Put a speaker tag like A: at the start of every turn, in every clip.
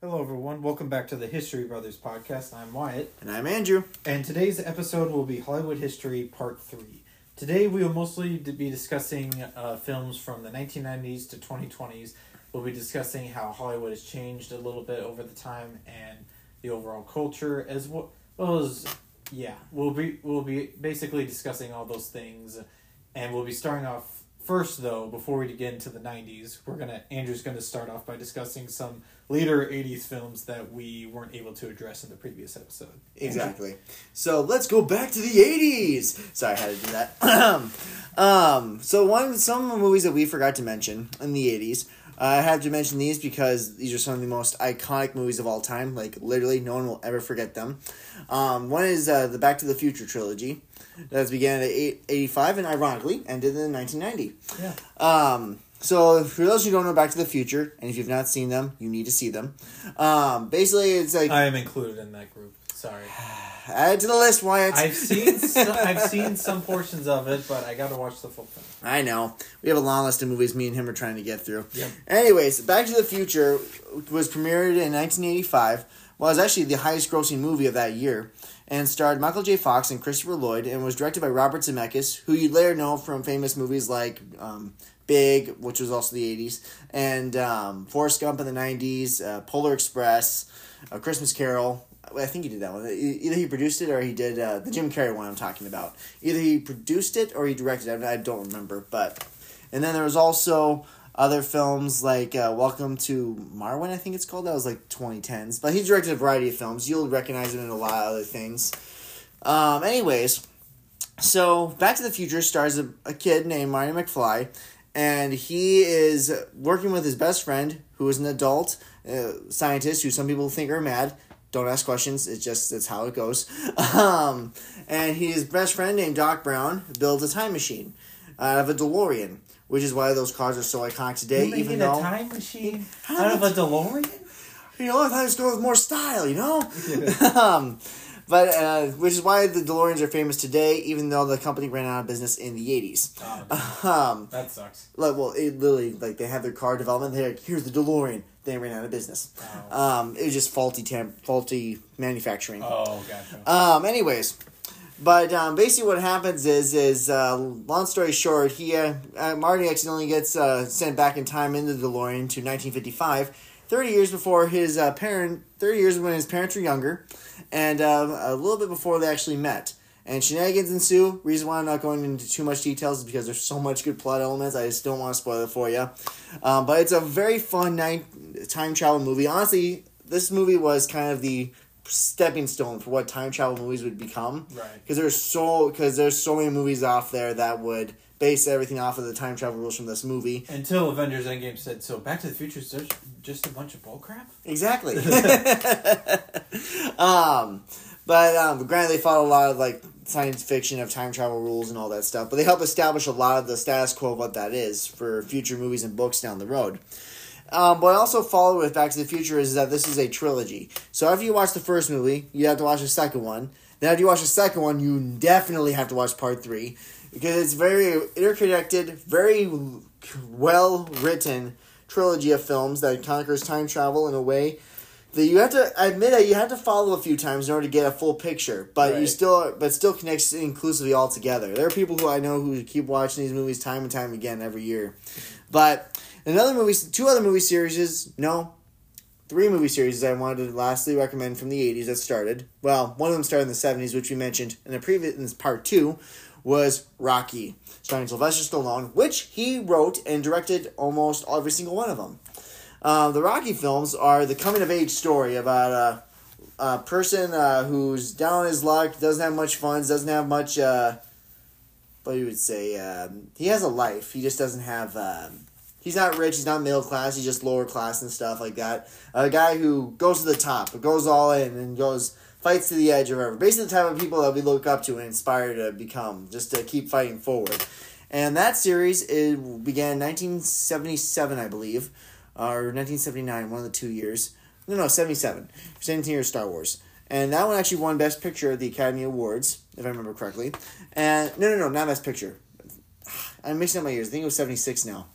A: Hello, everyone. Welcome back to the History Brothers podcast. I'm Wyatt,
B: And I'm Andrew.
A: and today's episode will be Hollywood History Part 3. Today, we will mostly be discussing uh, films from the 1990s to 2020s. We'll be discussing how Hollywood has changed a little bit over the time and the overall culture, as well, well as yeah, we'll be we'll be basically discussing all those things, and we'll be starting off first though. Before we get into the 90s, we're gonna Andrew's gonna start off by discussing some later 80s films that we weren't able to address in the previous episode.
B: Exactly. So let's go back to the 80s. Sorry, I had to do that. um, so one some of the movies that we forgot to mention in the 80s. uh, I have to mention these because these are some of the most iconic movies of all time. Like literally, no one will ever forget them. Um, one is uh, the Back to the Future trilogy. That began at eight- 85 and ironically ended in 1990.
A: Yeah.
B: Um, so for those who don't know Back to the Future, and if you've not seen them, you need to see them. Um, basically, it's like
A: I am included in that group. Sorry,
B: add to the list, Wyatt.
A: I've seen some, I've seen some portions of it, but I got to watch the full thing.
B: I know. We have a long list of movies me and him are trying to get through.
A: Yep.
B: Anyways, Back to the Future was premiered in 1985. Well, it was actually the highest grossing movie of that year and starred Michael J. Fox and Christopher Lloyd and was directed by Robert Zemeckis, who you'd later know from famous movies like um, Big, which was also the 80s, and um, Forrest Gump in the 90s, uh, Polar Express, A Christmas Carol. I think he did that one. Either he produced it or he did uh, the Jim Carrey one I'm talking about. Either he produced it or he directed it. I don't remember. But and then there was also other films like uh, Welcome to Marwen, I think it's called. That was like 2010s. But he directed a variety of films. You'll recognize him in a lot of other things. Um, anyways, so Back to the Future stars a, a kid named Marty McFly, and he is working with his best friend, who is an adult uh, scientist who some people think are mad. Don't ask questions. It's just it's how it goes. Um, and his best friend named Doc Brown builds a time machine out of a DeLorean, which is why those cars are so iconic today.
A: You
B: even
A: making a
B: though
A: time machine out of a DeLorean?
B: you know, I thought it was going with more style, you know? um, but, uh, which is why the DeLoreans are famous today, even though the company ran out of business in the 80s. Um,
A: that sucks.
B: like, well, it literally, like, they had their car development, they're like, here's the DeLorean. They ran out of business. Um, it was just faulty temp, faulty manufacturing.
A: Oh, gotcha.
B: Um, anyways, but um, basically what happens is is uh, long story short, he uh, uh, Marty accidentally gets uh, sent back in time into the DeLorean to 1955, 30 years before his uh, parent, 30 years when his parents were younger, and um, a little bit before they actually met. And shenanigans ensue. Reason why I'm not going into too much details is because there's so much good plot elements. I just don't want to spoil it for you. Um, but it's a very fun night time travel movie. Honestly, this movie was kind of the stepping stone for what time travel movies would become.
A: Right.
B: Because there's so because there's so many movies off there that would base everything off of the time travel rules from this movie.
A: Until Avengers Endgame said, so Back to the Future is just- a bunch of bullcrap?
B: Exactly. um, but um, granted, they follow a lot of like science fiction of time travel rules and all that stuff. But they help establish a lot of the status quo of what that is for future movies and books down the road. Um, but I also follow with Back to the Future is that this is a trilogy. So after you watch the first movie, you have to watch the second one. Then after you watch the second one, you definitely have to watch part three because it's very interconnected, very well written trilogy of films that conquers time travel in a way that you have to I admit that you have to follow a few times in order to get a full picture, but you still but still connects inclusively all together. There are people who I know who keep watching these movies time and time again every year. But another movie, two other movie series, no, three movie series I wanted to lastly recommend from the '80s that started. Well, one of them started in the '70s, which we mentioned in the previous in part two, was Rocky, starring Sylvester Stallone, which he wrote and directed almost every single one of them. Uh, the Rocky films are the coming of age story about a, a person uh, who's down on his luck, doesn't have much funds, doesn't have much. Uh, what you would say? Um, he has a life. He just doesn't have. Um, he's not rich. He's not middle class. He's just lower class and stuff like that. A guy who goes to the top, goes all in, and goes fights to the edge or whatever. Basically, the type of people that we look up to and inspire to become, just to keep fighting forward. And that series it began in 1977, I believe, or 1979, one of the two years. No, no, 77. 17 years Star Wars. And that one actually won Best Picture at the Academy Awards, if I remember correctly. And no, no, no, not Best Picture. I'm mixing up my years. I think it was 76 now.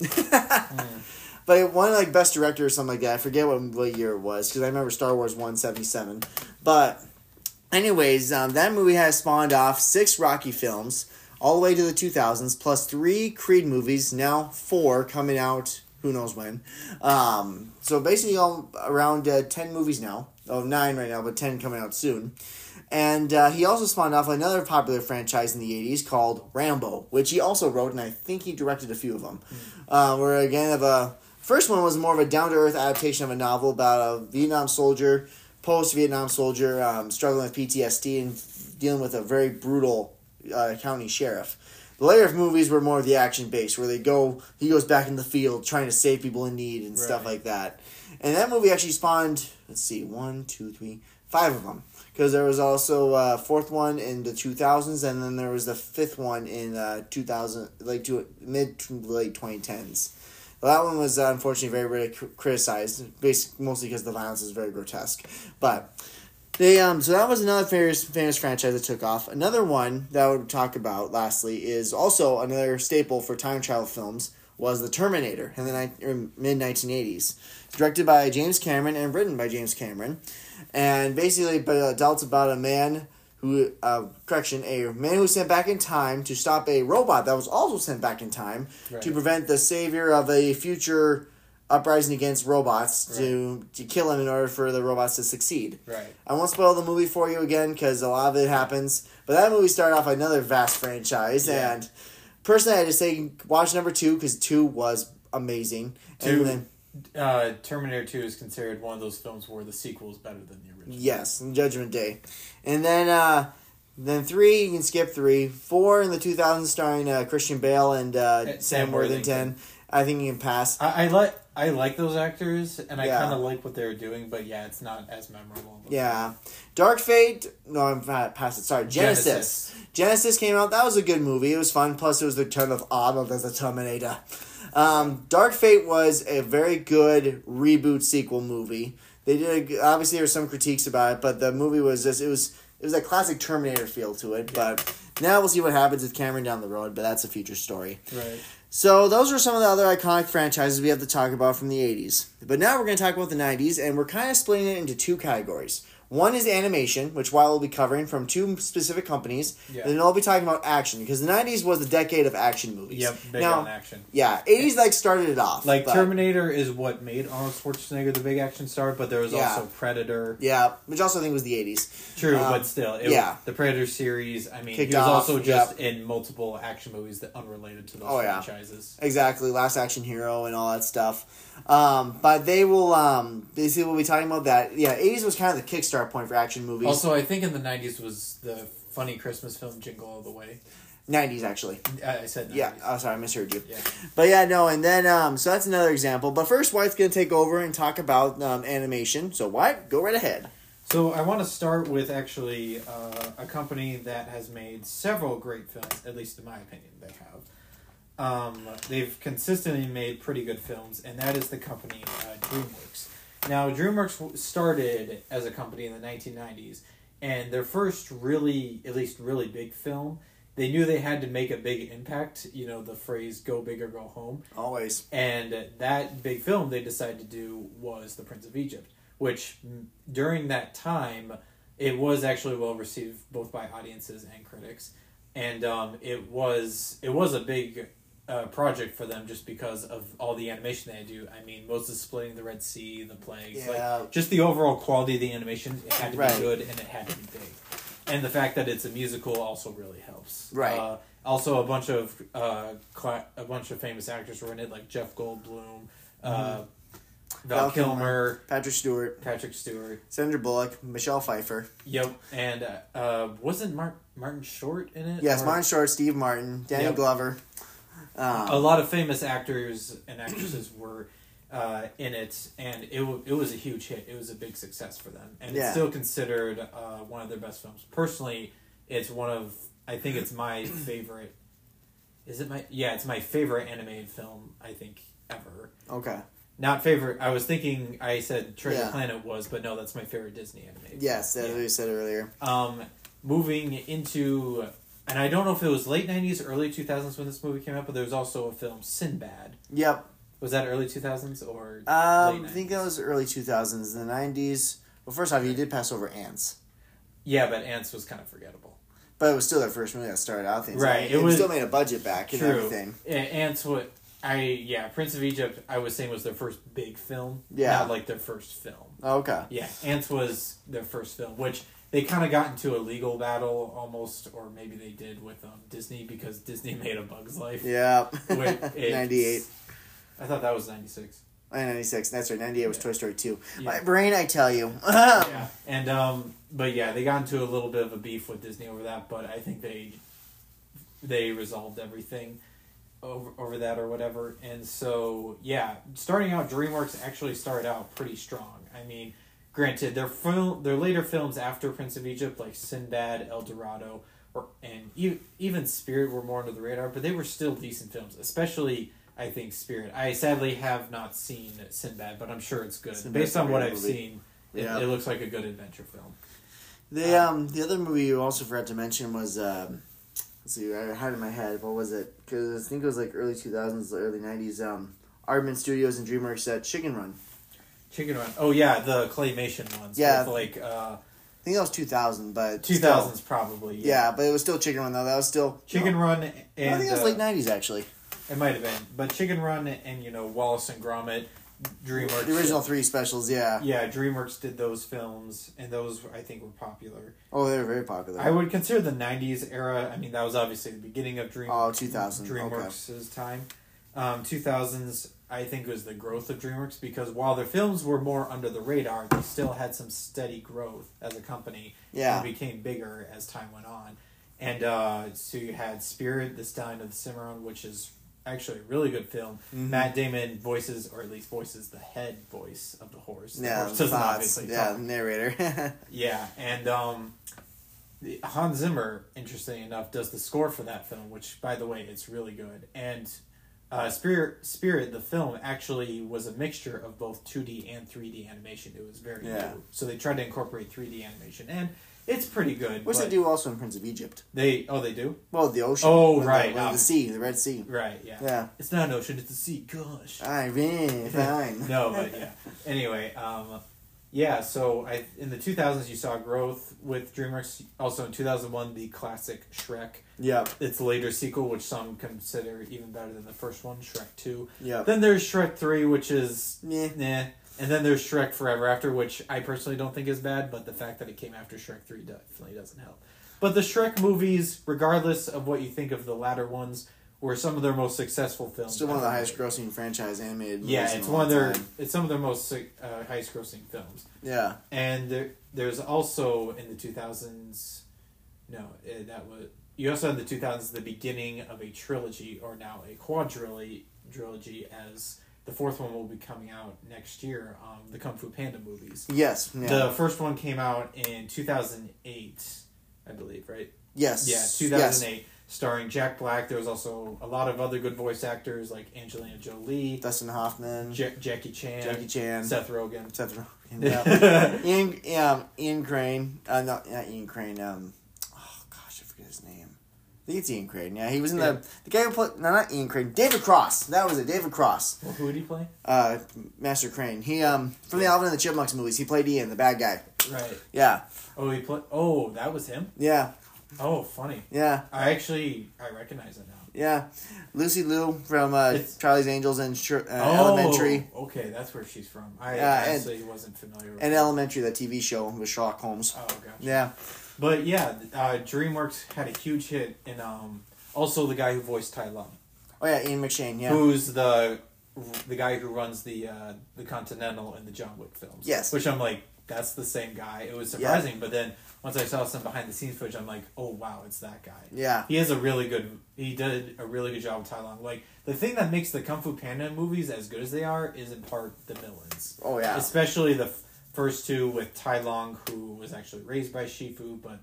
B: but it won like best director or something like that. I forget what what year it was because I remember Star Wars one seventy seven. But anyways, um, that movie has spawned off six Rocky films all the way to the two thousands, plus three Creed movies. Now four coming out. Who knows when? Um, so basically, all around uh, ten movies now. Oh, nine right now, but ten coming out soon. And uh, he also spawned off another popular franchise in the 80s called Rambo, which he also wrote, and I think he directed a few of them. Uh, where, again, of a. First one was more of a down to earth adaptation of a novel about a Vietnam soldier, post Vietnam soldier, um, struggling with PTSD and dealing with a very brutal uh, county sheriff. The later movies were more of the action based, where they go, he goes back in the field trying to save people in need and stuff like that. And that movie actually spawned, let's see, one, two, three, five of them. Because there was also a fourth one in the 2000s, and then there was the fifth one in uh, 2000, like to mid to late 2010s. Well, that one was uh, unfortunately very, very criticized, basically mostly because the violence is very grotesque. But they um so that was another famous famous franchise that took off. Another one that I would talk about lastly is also another staple for time travel films was the Terminator in the ni- mid nineteen eighties, directed by James Cameron and written by James Cameron, and basically but dealt about a man who uh correction a man who was sent back in time to stop a robot that was also sent back in time to prevent the savior of a future uprising against robots to to kill him in order for the robots to succeed.
A: Right.
B: I won't spoil the movie for you again because a lot of it happens. But that movie started off another vast franchise,
A: Yeah.
B: and personally, I just say watch number two because two was amazing.
A: Two-
B: And then
A: Uh, Terminator 2 is considered one of those films where the sequel is better than the original.
B: yes, Judgment Day, and then uh, then three you can skip three, four in the two thousands starring uh, Christian Bale and uh, Sam
A: Sam
B: Worthington. I think you can pass.
A: I, I like I like those actors and I
B: Yeah.
A: kind of like what they're doing, but yeah, it's not as memorable.
B: Yeah, Dark Fate. No, I'm pa- past it. Sorry, Genisys. Genisys came out. That was a good movie. It was fun. Plus, it was the turn of Arnold as a Terminator. Um, Dark Fate was a very good reboot sequel movie. They did a obviously there were some critiques about it, but the movie was just it was it was a classic Terminator feel to it. But now we'll see what happens with Cameron down the road. But that's a future story.
A: Right.
B: So those are some of the other iconic franchises we have to talk about from the 80s. But now we're going to talk about the 90s, and we're kind of splitting it into two categories. One is animation, which Wyatt will be covering from two specific companies.
A: Yeah.
B: And then I'll be talking about action, because the 90s was the decade of action movies.
A: Yep. Big
B: now,
A: on action.
B: yeah, 80s like started it off.
A: Like
B: but-
A: Terminator is what made Arnold Schwarzenegger the big action star, but there was
B: Yeah.
A: also Predator.
B: Yeah, which also I think was the 80s.
A: True,
B: Um,
A: but still,
B: yeah.
A: was, the Predator series. I mean,
B: Kicked
A: he was
B: off,
A: also just in multiple action movies that unrelated to those
B: Oh, yeah.
A: franchises.
B: Exactly, Last Action Hero and all that stuff. Um, but they will, um, basically we'll be talking about that. Yeah, 80s was kind of the kickstart point for action movies.
A: Also, I think in the '90s was the funny Christmas film Jingle All the Way.
B: 90s, actually.
A: I, I said 90s.
B: Yeah, oh, sorry, I misheard you.
A: Yeah.
B: But yeah, no, and then um, so that's another example. But first, Wyatt's gonna take over and talk about um, animation. So White, go right ahead.
A: So I want to start with actually uh, a company that has made several great films, at least in my opinion, they have. Um, they've consistently made pretty good films, and that is the company uh, DreamWorks. Now, DreamWorks started as a company in the 1990s, and their first really, at least really big film, they knew they had to make a big impact. You know, the phrase "go big or go home."
B: Always.
A: And that big film they decided to do was The Prince of Egypt, which during that time it was actually well received both by audiences and critics, and um, it was it was a big uh, project for them just because of all the animation they do. I mean, Moses splitting the Red Sea, the plagues,
B: Yeah.
A: like just the overall quality of the animation. It had to
B: Right.
A: be good and it had to be big, and the fact that it's a musical also really helps.
B: Right.
A: Uh, also, a bunch of uh, cla- a bunch of famous actors were in it, like Jeff Goldblum, uh, Val,
B: Mm-hmm. Val
A: Kilmer,
B: Kilmer. Patrick Stewart,
A: Patrick Stewart.
B: Sandra Bullock, Michelle Pfeiffer.
A: Yep, and uh, uh, wasn't Mark Martin Short in it?
B: Yes,
A: Or-
B: Martin Short, Steve Martin, Danny
A: Yep.
B: Glover. Um,
A: A lot of famous actors and actresses were uh, in it, and it w- it was a huge hit. It was a big success for them, and
B: Yeah.
A: it's still considered uh, one of their best films. Personally, it's one of I think it's my favorite. Is it my yeah? It's my favorite animated film I think ever.
B: okay.
A: Not favorite. I was thinking I said Treasure
B: Yeah.
A: Planet was, but no, that's my favorite Disney animated.
B: Yes, as we said earlier.
A: Um, moving into, and I don't know if it was late '90s, early 2000s when this movie came out, but there was also a film Sinbad,
B: Yep.
A: Was that early two thousands or
B: Um, I think
A: 90s?
B: that was early two thousands, the nineties. Well, first off, you did pass over Antz,
A: Yeah, but Antz was kind of forgettable.
B: but it was still their first movie that started out things.
A: Right,
B: It,
A: it was-
B: still made a budget back and
A: True.
B: everything.
A: A- Antz what I yeah Prince of Egypt I was saying was their first big film.
B: Yeah.
A: not like their first film.
B: Oh, okay.
A: Yeah, Antz was their first film, which they kind of got into a legal battle almost, or maybe they did with um, Disney because Disney made a Bug's Life.
B: Yeah. Ninety eight.
A: I thought that was ninety six.
B: ninety six. That's right. Ninety eight was
A: Yeah.
B: Toy Story two.
A: Yeah.
B: My brain, I tell you.
A: yeah, and um, but yeah, they got into a little bit of a beef with Disney over that, but I think they they resolved everything over over that or whatever. And so yeah, starting out, DreamWorks actually started out pretty strong. I mean, granted, their film, their later films after Prince of Egypt, like Sinbad, El Dorado, or and e- even Spirit, were more under the radar, but they were still decent films, especially. I think Spirit. I sadly have not seen Sinbad, but I'm sure it's good.
B: Sinbad's
A: Based on what I've
B: movie.
A: seen, it,
B: Yeah.
A: it looks like a good adventure film.
B: The um the other movie you also forgot to mention was um let's see I had it in my head what was it because I think it was like early two thousands early nineties um Aardman Studios and DreamWorks at Chicken Run
A: Chicken Run. Oh yeah, the claymation ones.
B: Yeah.
A: like uh,
B: I think that was two thousand but
A: two thousands probably.
B: yeah. but it was still Chicken Run though that was still
A: Chicken
B: no,
A: Run
B: I
A: and
B: think it was
A: uh,
B: late nineties actually
A: it might have been, but Chicken Run and you know Wallace and Gromit, DreamWorks.
B: the original three specials yeah
A: Yeah, DreamWorks did those films, and those I think were popular.
B: oh they were very popular
A: I would consider the '90s era. I mean, that was obviously the beginning of Dream.
B: Oh, 2000, okay.
A: DreamWorks' time. Um, 2000s, I think, was the growth of DreamWorks because while their films were more under the radar, they still had some steady growth as a company.
B: Yeah.
A: and became bigger as time went on. And uh, so you had Spirit, the Stallion of the Cimarron, which is actually a really good film.
B: Mhm.
A: Matt Damon voices, or at least voices the head voice of the horse. The
B: yeah
A: horse doesn't
B: thoughts,
A: obviously
B: yeah
A: talk.
B: narrator
A: Yeah, and um, Hans Zimmer, interesting enough, does the score for that film, which, by the way, it's really good. And uh, Spirit, Spirit, the film, actually was a mixture of both two D and three D animation. It was very
B: Yeah.
A: new, so they tried to incorporate three D animation, and it's pretty good.
B: which they do also in Prince of Egypt
A: They oh they do
B: well the ocean
A: Oh,
B: the-
A: right,
B: with
A: um,
B: the sea the Red Sea
A: right yeah.
B: yeah
A: It's not an ocean; it's a sea. Gosh.
B: I mean fine
A: no, but yeah. Anyway, um, yeah. So I in the two thousands you saw growth with DreamWorks. Also in two thousand one, the classic Shrek.
B: yeah
A: Its later sequel, which some consider even better than the first one, Shrek Two.
B: yeah
A: Then there's Shrek Three, which is
B: yeah
A: nah. And then there's Shrek Forever After, which I personally don't think is bad, but the fact that it came after Shrek 3 definitely doesn't help. But the Shrek movies, regardless of what you think of the latter ones, were some of their most successful films.
B: Still one of the highest grossing franchise animated movies.
A: Yeah, it's one of their
B: time.
A: it's some of their most uh, highest grossing films.
B: Yeah.
A: And there, there's also in the 2000s, no, eh, that was you also had the 2000s the beginning of a trilogy or now a quadrilogy trilogy as the fourth one will be coming out next year. Um, the Kung Fu Panda movies.
B: Yes. Yeah.
A: The first one came out in 2008, I believe, right?
B: yes.
A: Yeah,
B: Yes.
A: 2008, starring Jack Black. There was also a lot of other good voice actors like Angelina Jolie,
B: Dustin Hoffman,
A: Ja- Jackie Chan,
B: Jackie Chan,
A: Seth Rogen.
B: Seth Rogen. Yeah. Ian, um, Ian Crane. Uh, not, not Ian Crane. Um, oh gosh, I forget his name. I think it's Ian Crane. Yeah, he was in
A: Yeah.
B: the the guy who played. No, not Ian Crane. David Cross. That was it. David Cross.
A: Well, who did he play?
B: Uh, Master Crane. He um from the Alvin and the Chipmunks movies. He played Ian, the bad guy.
A: Right.
B: Yeah.
A: Oh, he played. Oh, that was him.
B: Yeah.
A: Oh, funny.
B: Yeah.
A: I actually I recognize it now.
B: Yeah. Lucy Liu from uh, Charlie's Angels and uh,
A: oh,
B: Elementary.
A: Okay, that's where she's from. I
B: Yeah, and-
A: wasn't familiar with.
B: And. Elementary, that TV show with Sherlock Holmes.
A: Oh, gosh.
B: Yeah.
A: But yeah, uh, DreamWorks had a huge hit, and um, also the guy who voiced Tai Lung,
B: Oh yeah, Ian McShane. Yeah.
A: who's the the guy who runs the uh, the Continental and the John Wick films.
B: Yes.
A: Which I'm like, that's the same guy. It was surprising, but then once I saw some behind the scenes footage, I'm like, oh wow, it's that guy.
B: Yeah.
A: He has a really good. He did a really good job with Tai Lung. Like the thing that makes the Kung Fu Panda movies as good as they are is in part the villains,
B: Oh yeah.
A: especially the f- first two with Tai Lung, who was actually raised by Shifu, but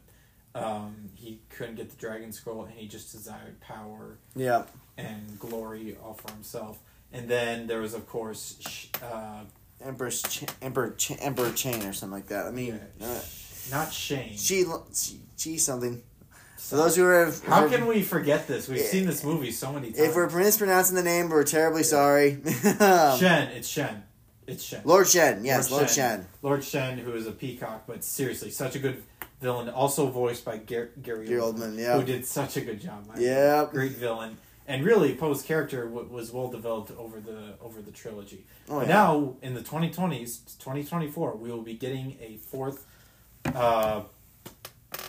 A: um, he couldn't get the Dragon Scroll, and he just desired power
B: Yeah.
A: and glory all for himself. And then there was, of course, uh,
B: Emperor's Ch- Emperor Ch- Emperor Chain or something like that. I mean,
A: Yeah.
B: uh,
A: not Shane.
B: she she something. For those who are,
A: How can we forget this? We've seen this movie so many times.
B: if we're mispronouncing the name, we're terribly sorry. Um,
A: Shen, it's Shen. It's Shen.
B: Lord Shen, yes,
A: Lord
B: Lord
A: Shen.
B: Shen.
A: Lord Shen, who is a peacock, but seriously, such a good villain. Also voiced by Gar- Gary,
B: Gary
A: Oldman,
B: yeah.
A: who did such a good job.
B: Yep.
A: great villain, and really Po's character w- was well developed over the over the trilogy.
B: Oh,
A: but
B: yeah.
A: now in the twenty twenties, twenty twenty four, we will be getting a fourth uh,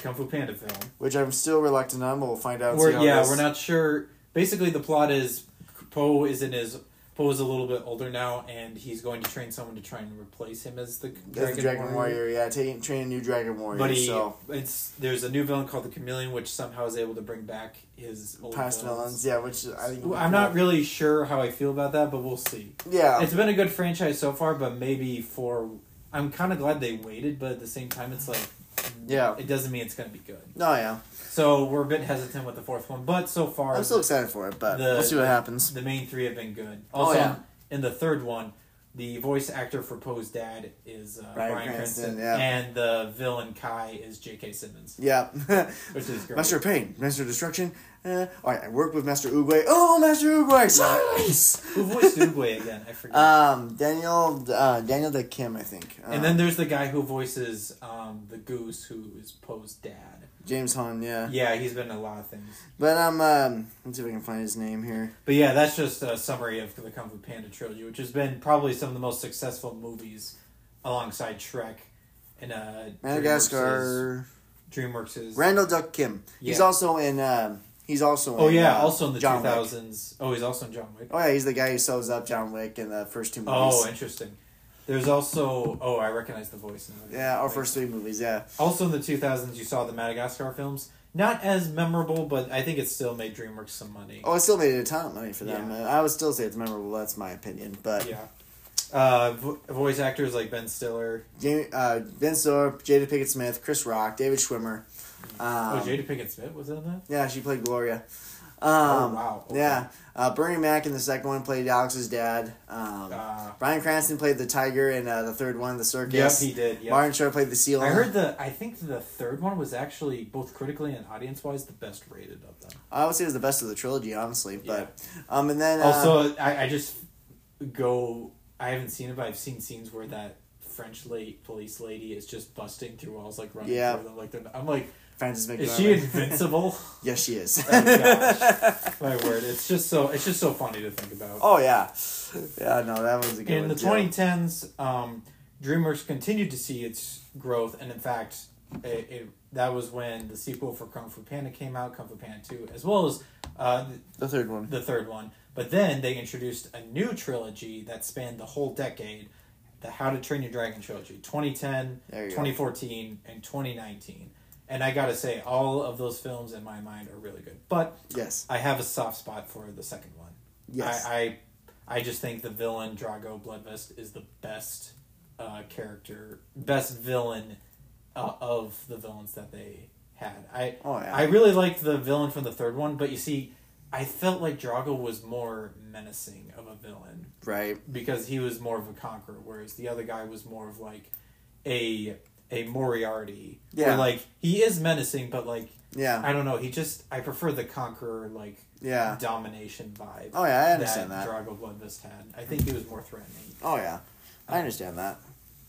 A: Kung Fu Panda film.
B: Which I'm still reluctant on, but we'll find out.
A: We're, yeah,
B: this-
A: we're not sure. Basically, the plot is Po is in his Po is a little bit older now, and he's going to train someone to try and replace him as the Dragon,
B: the Dragon Warrior. yeah, taking train a new Dragon Warrior.
A: But he,
B: so
A: it's there's a new villain called the Chameleon, which somehow is able to bring back his old
B: past villains, yeah, which I think
A: I'm not really sure how I feel about that, but we'll see.
B: Yeah,
A: It's been a good franchise so far, but maybe for I'm kind of glad they waited, but at the same time, it's like
B: yeah.
A: it doesn't mean it's going to be good.
B: No, yeah.
A: So we're a bit hesitant with the fourth one, but so far
B: I'm still excited for it, but
A: the-
B: we'll see what happens.
A: the main three have been good.
B: Oh, yeah.
A: in the third one, the voice actor for Po's dad is uh,
B: Bryan, Cranston,
A: Cranston,
B: yeah.
A: and the villain Kai is J.K. Simmons,
B: Yeah.
A: which is great.
B: Master of Pain, Master of Destruction. Uh, all right, I worked with Master Oogway. Oh, Master Oogway, silence.
A: Who voiced Oogway again? I forget.
B: Um, Daniel, uh, Daniel the Kim, I think. Uh,
A: and then there's the guy who voices um, the goose, who is Po's dad.
B: James Hahn, yeah.
A: Yeah, he's been in a lot of things.
B: But um, um, let's see if I can find his name here.
A: But yeah, that's just a summary of the Kung Fu Panda trilogy, which has been probably some of the most successful movies alongside Shrek and uh,
B: Madagascar.
A: DreamWorks is.
B: Randall Duk Kim. He's also in. Um, he's also.
A: Oh
B: in,
A: yeah,
B: uh,
A: also in the two thousands. Oh, he's also in John Wick.
B: Oh yeah, he's the guy who sews up John Wick in the first two movies.
A: Oh, interesting. There's also oh, I recognize the voice. now.
B: yeah, our first three movies. Yeah.
A: Also in the two thousands, you saw the Madagascar films. Not as memorable, but I think it still made DreamWorks some money.
B: Oh, it still made a ton of money for them.
A: Yeah.
B: I would still say it's memorable. That's my opinion. But
A: Yeah. Uh, vo- voice actors like Ben Stiller.
B: Jamie, uh, Vince Thorpe, Jada Pinkett Smith, Chris Rock, David Schwimmer. Um,
A: oh, Jada Pinkett Smith was in that.
B: Yeah, she played Gloria. Um,
A: oh wow. Okay.
B: Yeah. Uh, Bernie Mac in the second one played Alex's dad. Um,
A: Uh,
B: Bryan Cranston played the tiger in uh, the third one, the
A: yep,
B: circus.
A: he did. Yep.
B: Martin Short played the seal.
A: I heard the. I think the third one was actually both critically and audience wise the best rated of them.
B: I would say it was the best of the trilogy, honestly. But um, and then
A: Also, I, I just go. I haven't seen it, but I've seen scenes where that French late police lady is just busting through walls, like running
B: Yeah.
A: through them. Like they're, I'm like,
B: Frances McDormand.
A: is she invincible?
B: yes, she is.
A: Oh, gosh. My word, it's just so it's just so funny to think about.
B: oh yeah, yeah. No, that was a good
A: In
B: one.
A: the
B: too.
A: 2010s, um, DreamWorks continued to see its growth, and in fact, it, it, that was when the sequel for Kung Fu Panda came out, Kung Fu Panda 2, as well as uh,
B: the third one.
A: the third one. But then they introduced a new trilogy that spanned the whole decade, the How to Train Your Dragon trilogy, 2010,
B: There you go.
A: 2014, and 2019. And I gotta say, all of those films in my mind are really good. But
B: Yes.
A: I have a soft spot for the second one.
B: Yes.
A: I, I, I just think the villain Drago Bludvist is the best uh, character, best villain uh, of the villains that they had. I
B: oh yeah.
A: I really liked the villain from the third one, but you see, I felt like Drago was more menacing of a villain
B: right.
A: because he was more of a conqueror, whereas the other guy was more of like a a Moriarty.
B: Yeah.
A: Where, like he is menacing, but like
B: Yeah.
A: I don't know. He just I prefer the conqueror like
B: Yeah.
A: domination vibe.
B: Oh yeah, I understand that.
A: Drago Bludvist had. I think he was more threatening.
B: Oh yeah, I understand that.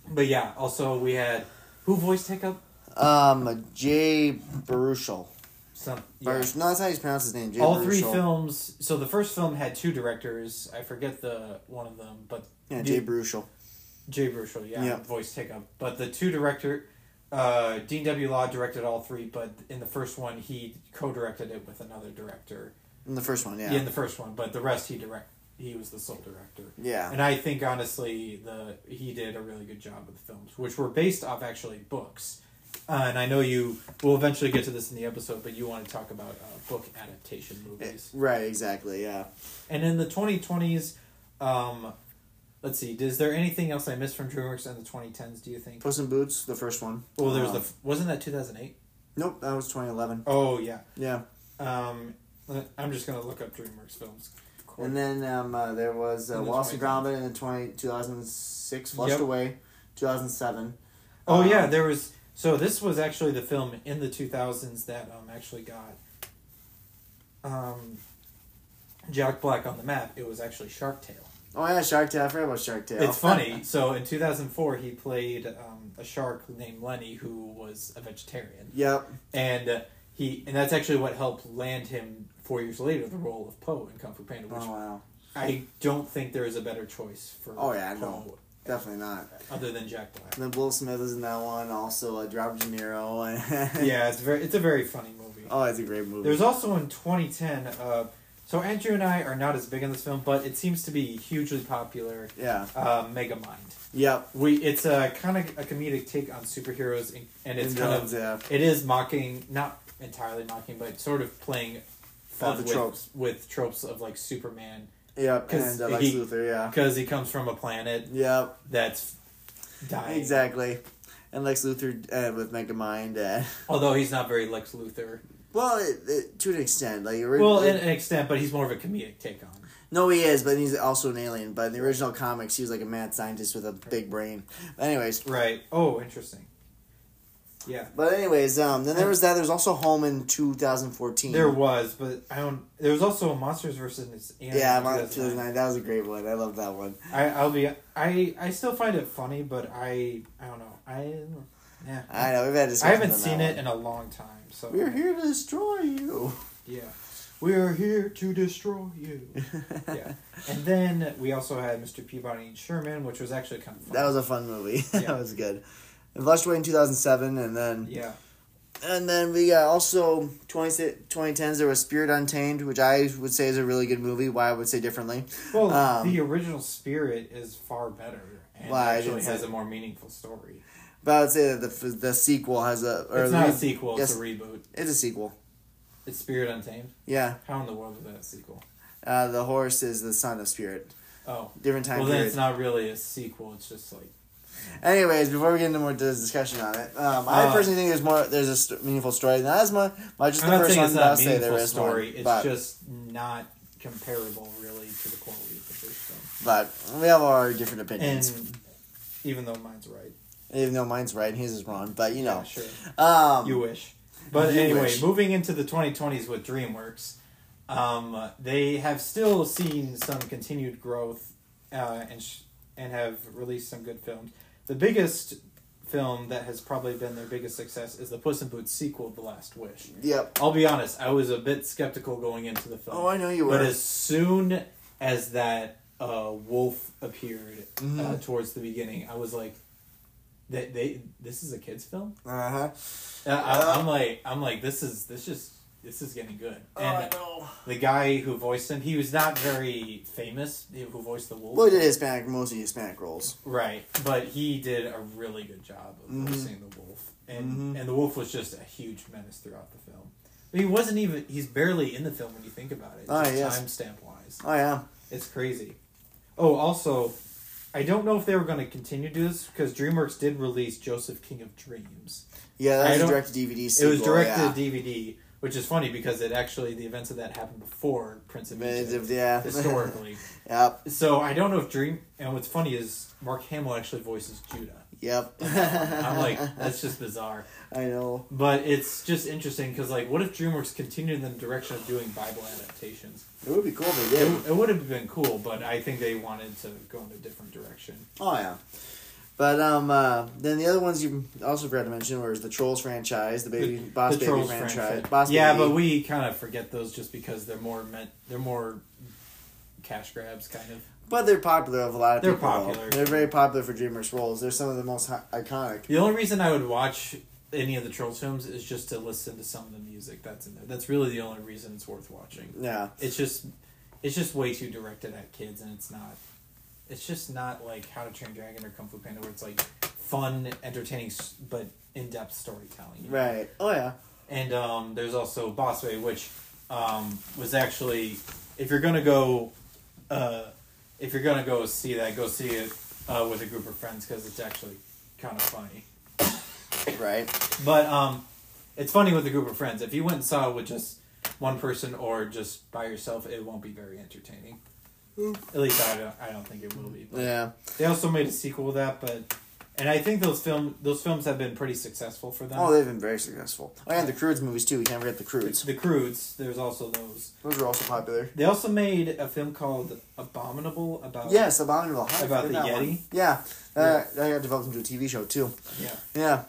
A: But yeah, also we had who voiced Hiccup.
B: Um, Jay Baruchel.
A: Some yeah.
B: No, that's how you pronounce his name. Jay
A: all three films. So the first film had two directors. I forget the one of them, but
B: Yeah, Jay Baruchel.
A: Jay Bruchel, yeah,
B: Yeah.
A: voiced Hiccup. But the two director, uh, Dean DeBlois directed all three, but in the first one he co-directed it with another director.
B: In the first one, yeah.
A: in the first one, but the rest he direct. He was the sole director.
B: yeah.
A: And I think honestly, the he did a really good job with the films, which were based off actually books. Uh, and I know you will eventually get to this in the episode, but you want to talk about uh, book adaptation movies.
B: Right, exactly, yeah.
A: And in the 2020s, um, let's see, is there anything else I missed from DreamWorks in the 2010s, do you think?
B: Puss in Boots, the first one.
A: Well, there was
B: Um,
A: the, wasn't that 2008?
B: Nope, that was 2011.
A: Oh, yeah.
B: Yeah.
A: Um, I'm just going to look up DreamWorks films.
B: And then um, uh, there was uh,
A: the
B: Wallace and
A: 2010s.
B: Gromit in the 20, 2006, Flushed
A: Yep.
B: Away, 2007.
A: Oh,
B: Um,
A: yeah, there was, So this was actually the film in the 2000s that um actually got um Jack Black on the map. It was actually Shark Tale.
B: Oh yeah, Shark Tale. I forgot about Shark Tale.
A: It's funny. so in 2004, he played um, a shark named Lenny who was a vegetarian,
B: yep.
A: and uh, he and that's actually what helped land him four years later the role of Po in Kung Fu Panda, which
B: Oh wow.
A: I don't think there is a better choice for.
B: Oh, yeah,
A: Po
B: no. Definitely not.
A: other than Jack Black.
B: And then Will Smith is in that one. Also, uh, Robert De Niro.
A: yeah, it's very it's a very funny movie.
B: Oh, it's a great movie.
A: There's also in 2010. Uh, so Andrew and I are not as big on this film, but it seems to be hugely popular.
B: yeah.
A: Uh, Megamind.
B: Yep.
A: We it's a kind of a comedic take on superheroes, and- it's kind of
B: yeah.
A: it is mocking, not entirely mocking, but sort of playing fun
B: the
A: with
B: tropes.
A: with tropes of like Superman
B: Yep.
A: 'Cause
B: And uh, Lex
A: he-
B: Luthor. Yeah.
A: because he comes from a planet
B: Yep.
A: that's dying.
B: Exactly. And Lex Luthor uh, with Megamind. Uh,
A: Although he's not very Lex Luthor.
B: Well, it, it, to an extent, like
A: Well, in an extent, but he's more of a comedic take on. it.
B: no, he is, but he's also an alien. But in the original comics, he was like a mad scientist with a big brain. But Anyways,
A: Right. Oh, interesting. Yeah.
B: but anyways, um, then there was that. There's also Home in 2014.
A: There was, but I don't. There was also Monsters versus Aliens.
B: Yeah,
A: in 2009.
B: 2009. That was a great one. I love that one.
A: I, I'll be. I I still find it funny, but I I don't know. I yeah.
B: I know we've had
A: I haven't seen it in a long time. So.
B: We're here to destroy you.
A: Yeah, we're here to destroy you. yeah, and then we also had Mr. Peabody and Sherman, which was actually kind of fun.
B: That was a fun movie.
A: Yeah.
B: that was good. It launched away in 2007, and then
A: yeah.
B: and then we got also 20, 2010s. There was Spirit Untamed, which I would say is a really good movie. Why I would say differently.
A: Well,
B: Um,
A: the original Spirit is far better and
B: Well,
A: actually has a more meaningful story.
B: But I would say that the the sequel has a. Or
A: It's not a
B: the-
A: sequel;
B: yes.
A: it's a reboot.
B: It's a sequel.
A: It's Spirit Untamed.
B: Yeah,
A: How in the world is that a sequel?
B: uh, the horse is the son of Spirit.
A: Oh,
B: Different time
A: well then it's not really a sequel. It's just like
B: Anyways, before we get into more discussion on it, um, I
A: Uh,
B: personally think there's more. There's a st- meaningful story. Not as much, much as
A: I'm
B: just
A: the
B: first one.
A: not
B: I'll
A: a
B: say there
A: meaningful
B: is
A: story.
B: one.
A: It's
B: but,
A: just not comparable, really, to the quality of the first film.
B: but we have our different opinions.
A: And even though mine's right,
B: Even though mine's right and his is wrong, but you know,
A: yeah, sure,
B: um,
A: you wish. But
B: You
A: anyway,
B: wish.
A: moving into the 2020s with DreamWorks, um, they have still seen some continued growth uh, and sh- and have released some good films. The biggest film that has probably been their biggest success is the Puss in Boots sequel, The Last Wish.
B: Yep.
A: I'll be honest, I was a bit skeptical going into the film.
B: Oh, I know you were.
A: But as soon as that uh, wolf appeared uh,
B: Mhm.
A: towards the beginning, I was like, "They, they, this is a kids' film."
B: Uh huh.
A: Uh, I, I'm like, I'm like, this is this just this is getting good.
B: Oh, I
A: And
B: know.
A: the guy who voiced him, he was not very famous. Who voiced the wolf?
B: Well, he did Hispanic, mostly Hispanic roles.
A: Right, but he did a really good job of
B: Mhm.
A: voicing the wolf, and
B: Mhm.
A: and the wolf was just a huge menace throughout the film. But he wasn't even. He's barely in the film when you think about it. Just
B: yes.
A: Timestamp wise.
B: Oh yeah.
A: It's crazy. Oh, also, I don't know if they were going to continue to do this because DreamWorks did release Joseph King of Dreams.
B: Yeah,
A: I
B: that's a direct DVD
A: it was directed
B: yeah.
A: to DVD, which is funny because it actually the events of that happened before Prince of Egypt
B: yeah.
A: historically.
B: yep.
A: so I don't know if Dream and what's funny is Mark Hamill actually voices Judah.
B: Yep.
A: I'm like that's just bizarre,
B: I know.
A: but it's just interesting because like what if DreamWorks continued in the direction of doing Bible adaptations?
B: It would be cool if they did.
A: It, it would have been cool, but I think they wanted to go in a different direction.
B: Oh yeah. But um, uh, then the other ones you also forgot to mention was the Trolls franchise, the baby Boss
A: the
B: Baby
A: Trolls
B: franchise.
A: franchise.
B: Boss
A: yeah,
B: Baby.
A: but we kind of forget those just because they're more meant. They're more cash grabs, kind of.
B: But they're popular of a lot of
A: They're
B: people. though.
A: popular.
B: They're very popular for DreamWorks roles. They're some of the most hi- iconic.
A: The only reason I would watch any of the Trolls films is just to listen to some of the music that's in there. That's really the only reason it's worth watching.
B: Yeah.
A: It's just, it's just way too directed at kids, and it's not. It's just not like How to Train Your Dragon or Kung Fu Panda, where it's like fun, entertaining, but in depth storytelling. you know?
B: Right. Oh yeah.
A: And um, there's also Boss Way, which um, was actually, if you're gonna go, uh, if you're gonna go see that, go see it uh, with a group of friends because it's actually kind of funny.
B: Right.
A: But um, it's funny with a group of friends. If you went and saw it with just one person or just by yourself, it won't be very entertaining. At least I don't. I don't think it will be. But
B: Yeah.
A: They also made a sequel of that, but and I think those film those films have been pretty successful for them.
B: Oh, they've been very successful. Oh, and the Croods movies too. We can't forget the Croods.
A: the Croods, there's also those.
B: Those are also popular.
A: They also made a film called Abominable about
B: Yes, Abominable. How
A: About the
B: that one?
A: Yeti?
B: Yeah, uh, that got developed into a TV show too.
A: yeah.
B: Yeah.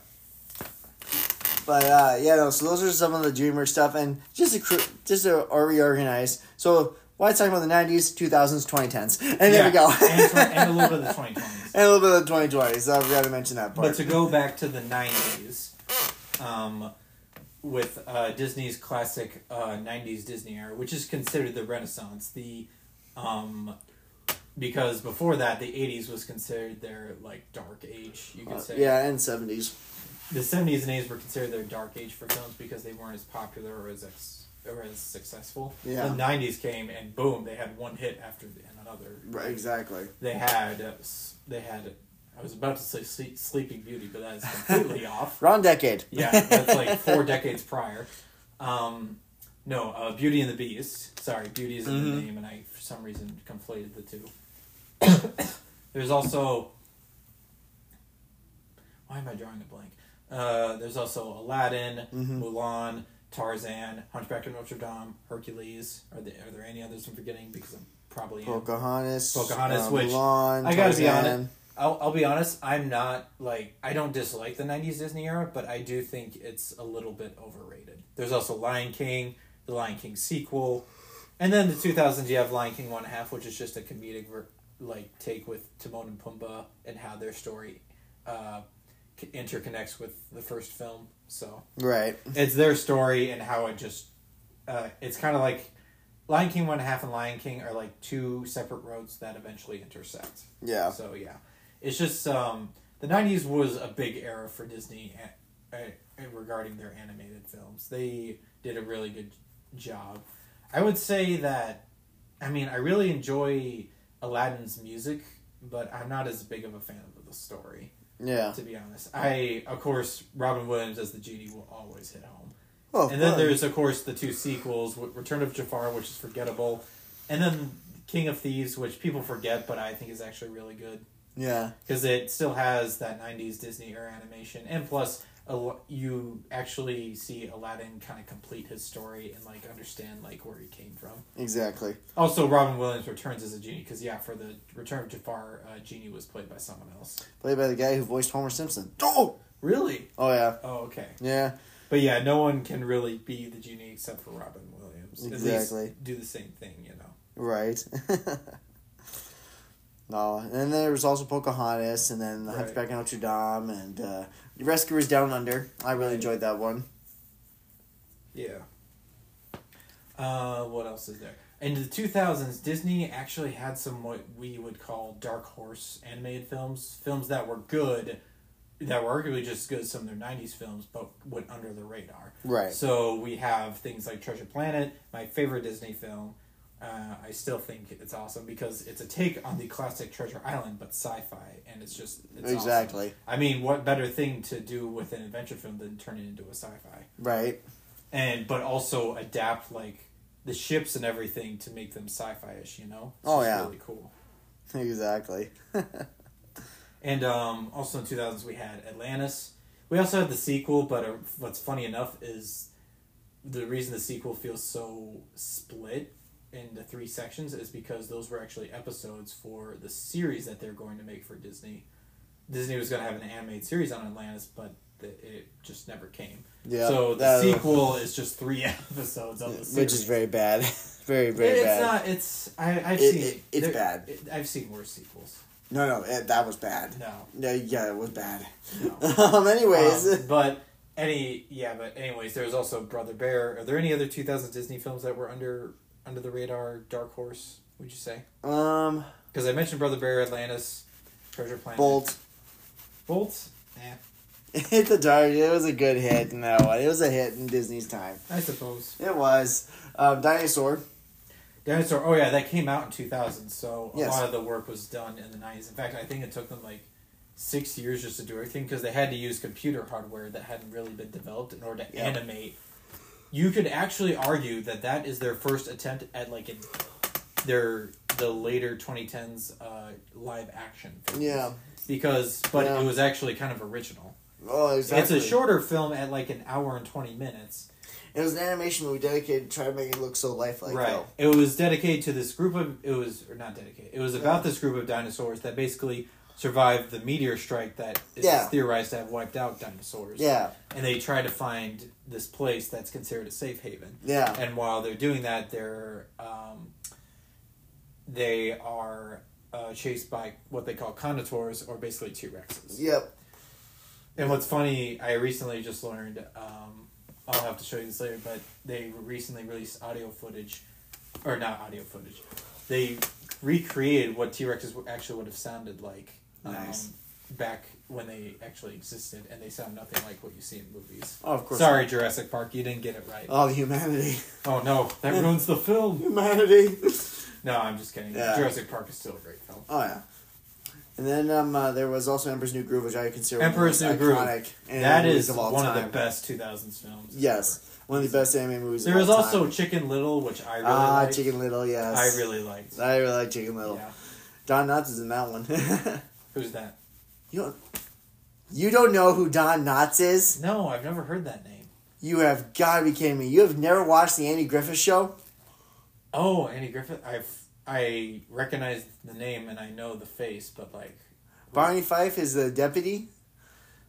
B: But uh, yeah, no. So those are some of the DreamWorks stuff, and just a cr- just to or reorganize. So why talking about the nineties, two thousands, twenty tens, and there we go.
A: and, and a little bit of the 2020s.
B: And a little bit of the twenty twenties. I forgot to mention that part.
A: But to go back to the 90s, um, with uh, Disney's classic uh, 90s Disney era, which is considered the Renaissance, the um, because before that the 80s was considered their like dark age, you could
B: Uh,
A: say.
B: yeah, and seventies.
A: The 70s and 80s were considered their dark age for films because they weren't as popular or as ex- or as successful.
B: Yeah.
A: The 90s came and boom, they had one hit after the, another.
B: Right, exactly.
A: They had uh, they had I was about to say sleep, Sleeping Beauty, but that is completely off.
B: Wrong decade.
A: Yeah, that's like four decades prior. Um, no, uh, Beauty and the Beast. Sorry, Beauty is in
B: Mhm.
A: the name, and I for some reason conflated the two. there's also. Why am I drawing a blank? Uh, there's also Aladdin,
B: Mhm.
A: Mulan, Tarzan, Hunchback of Notre Dame, Hercules. Are there are there any others I'm forgetting? Because I'm probably am.
B: Pocahontas.
A: Pocahontas,
B: uh,
A: which-
B: Mulan,
A: I gotta be honest, I'll I'll be honest, I'm not like I don't dislike the '90s Disney era, but I do think it's a little bit overrated. There's also Lion King, the Lion King sequel, and then the 2000s you have Lion King One Half, which is just a comedic ver- like take with Timon and Pumbaa and how their story uh, c- interconnects with the first film. So
B: Right.
A: it's their story and how it just uh, it's kind of like Lion King One Half and Lion King are like two separate roads that eventually intersect.
B: Yeah.
A: So yeah, it's just um, the '90s was a big era for Disney uh, uh, regarding their animated films. They did a really good job. I would say that, I mean, I really enjoy Aladdin's music, but I'm not as big of a fan of the story.
B: Yeah.
A: To be honest, I of course Robin Williams as the genie will always hit home.
B: Oh,
A: And then there's of course the two sequels, Return of Jafar, which is forgettable, and then King of Thieves, which people forget, but I think is actually really good
B: yeah.
A: because it still has that '90s Disney era animation, and plus you actually see Aladdin kind of complete his story and like understand like where he came from.
B: Exactly.
A: Also, Robin Williams returns as a genie because yeah, for the Return of Jafar, uh, genie was played by someone else.
B: Played by the guy who voiced Homer Simpson. Oh.
A: Really?
B: Oh yeah.
A: Oh, okay.
B: Yeah.
A: But yeah, no one can really be the genie except for Robin Williams.
B: Exactly.
A: do the same thing, you know.
B: Right. no, and then there was also Pocahontas, and then the
A: Right.
B: Hunchback of Notre Dame, and uh, Rescuers Down Under. I really
A: Right.
B: enjoyed that one.
A: Yeah. Uh, what else is there? In the 2000s, Disney actually had some what we would call dark horse animated films. Films that were good, that were arguably just as good as some of their 90s films, but went under the radar.
B: Right.
A: So we have things like Treasure Planet, my favorite Disney film. Uh, I still think it's awesome because it's a take on the classic Treasure Island, but sci-fi, and it's just it's awesome.
B: exactly.
A: I mean, what better thing to do with an adventure film than turn it into a sci-fi?
B: Right.
A: and but also adapt like the ships and everything to make them sci-fi-ish you know It's
B: Oh, yeah.
A: really cool
B: Exactly.
A: and um, also in 2000s we had atlantis we also had the sequel but uh, what's funny enough is the reason the sequel feels so split into three sections is because those were actually episodes for the series that they're going to make for disney disney was going to have an animated series on atlantis but the, it just never came
B: Yeah.
A: so the sequel is just three episodes of the series
B: which is very bad. very very
A: it's
B: bad.
A: not. It's I, I've
B: It-
A: seen.
B: it- it's
A: there-
B: bad.
A: it- I've seen worse sequels.
B: No, no, it, that was bad.
A: No,
B: No, yeah, it was bad.
A: no.
B: um. Anyways.
A: Um, but any yeah, but anyways, there was also Brother Bear. Are there any other 2000 Disney films that were under under the radar? Dark Horse, would you say?
B: um.
A: Because I mentioned Brother Bear, Atlantis, Treasure Planet,
B: Bolt.
A: Bolt. Yeah.
B: Hit the target. It was a good hit in that one. It was a hit in Disney's time.
A: I suppose.
B: It was. Um, Dinosaur.
A: Dinosaur. Oh yeah, that came out in 2000. So a
B: Yes.
A: lot of the work was done in the 90s. In fact, I think it took them like six years just to do everything because they had to use computer hardware that hadn't really been developed in order to
B: Yeah.
A: animate. You could actually argue that that is their first attempt at like in their the later 2010s uh, live action. films.
B: Yeah.
A: because but
B: Yeah.
A: it was actually kind of original.
B: Oh, exactly.
A: It's a shorter film at like an hour and twenty minutes.
B: It was an animation movie dedicated to try to make it look so lifelike.
A: right.
B: Though.
A: It was dedicated to this group of it was or not dedicated. It was about
B: Yeah.
A: this group of dinosaurs that basically survived the meteor strike that is
B: Yeah.
A: theorized to have wiped out dinosaurs.
B: Yeah,
A: And they try to find this place that's considered a safe haven.
B: yeah,
A: And while they're doing that, they're um, they are uh, chased by what they call carnotaurs, or basically T Rexes.
B: yep.
A: And what's funny, I recently just learned. Um, I'll have to show you this later, but they recently released audio footage, or not audio footage. They recreated what T Rexes actually would have sounded like. um,
B: Nice.
A: back when they actually existed, and they sound nothing like what you see in movies.
B: Oh, of course.
A: Sorry, Jurassic Park, you didn't get it right.
B: Oh, humanity,
A: Oh no, that ruins the film.
B: humanity.
A: No, I'm just kidding.
B: Yeah.
A: Jurassic Park is still a great film.
B: Oh yeah. And then um, uh, there was also Emperor's New Groove, which I consider one of the most
A: New Groove.
B: iconic anime
A: that
B: movies
A: is
B: of all
A: one
B: time.
A: of the best 2000s films.
B: Yes, one of the best anime movies.
A: There
B: of
A: was
B: all
A: also
B: time.
A: Chicken Little, which I really
B: ah
A: liked.
B: Chicken Little. Yes,
A: I really liked.
B: I really like Chicken Little.
A: Yeah.
B: Don Knotts is in that one.
A: Who's that?
B: you don't. You don't know who Don Knotts is?
A: No, I've never heard that name.
B: You have got to be kidding me. You have never watched the Andy Griffith Show?
A: Oh, Andy Griffith. I've I recognize the name and I know the face, but like
B: Barney Fife is the deputy.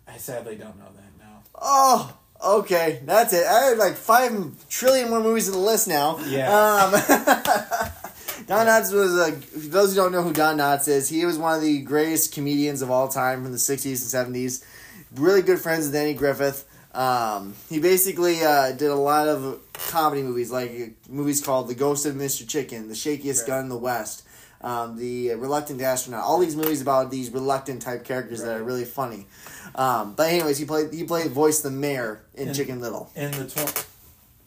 A: I sadly don't know that now.
B: Oh, okay, that's it. I have like five trillion more movies on the list now.
A: Yeah.
B: Um, Don Knotts was a. For those who don't know who Don Knotts is, he was one of the greatest comedians of all time from the '60s and '70s. Really good friends with Andy Griffith. Um, he basically uh, did a lot of comedy movies, like movies called The Ghost of Mr. Chicken, The Shakiest
A: Right.
B: Gun in the West, um, The Reluctant Astronaut. All these movies about these reluctant type characters that are really funny. Um, but anyways, he played he played voice the mayor in
A: And-
B: Chicken Little.
A: In the tw-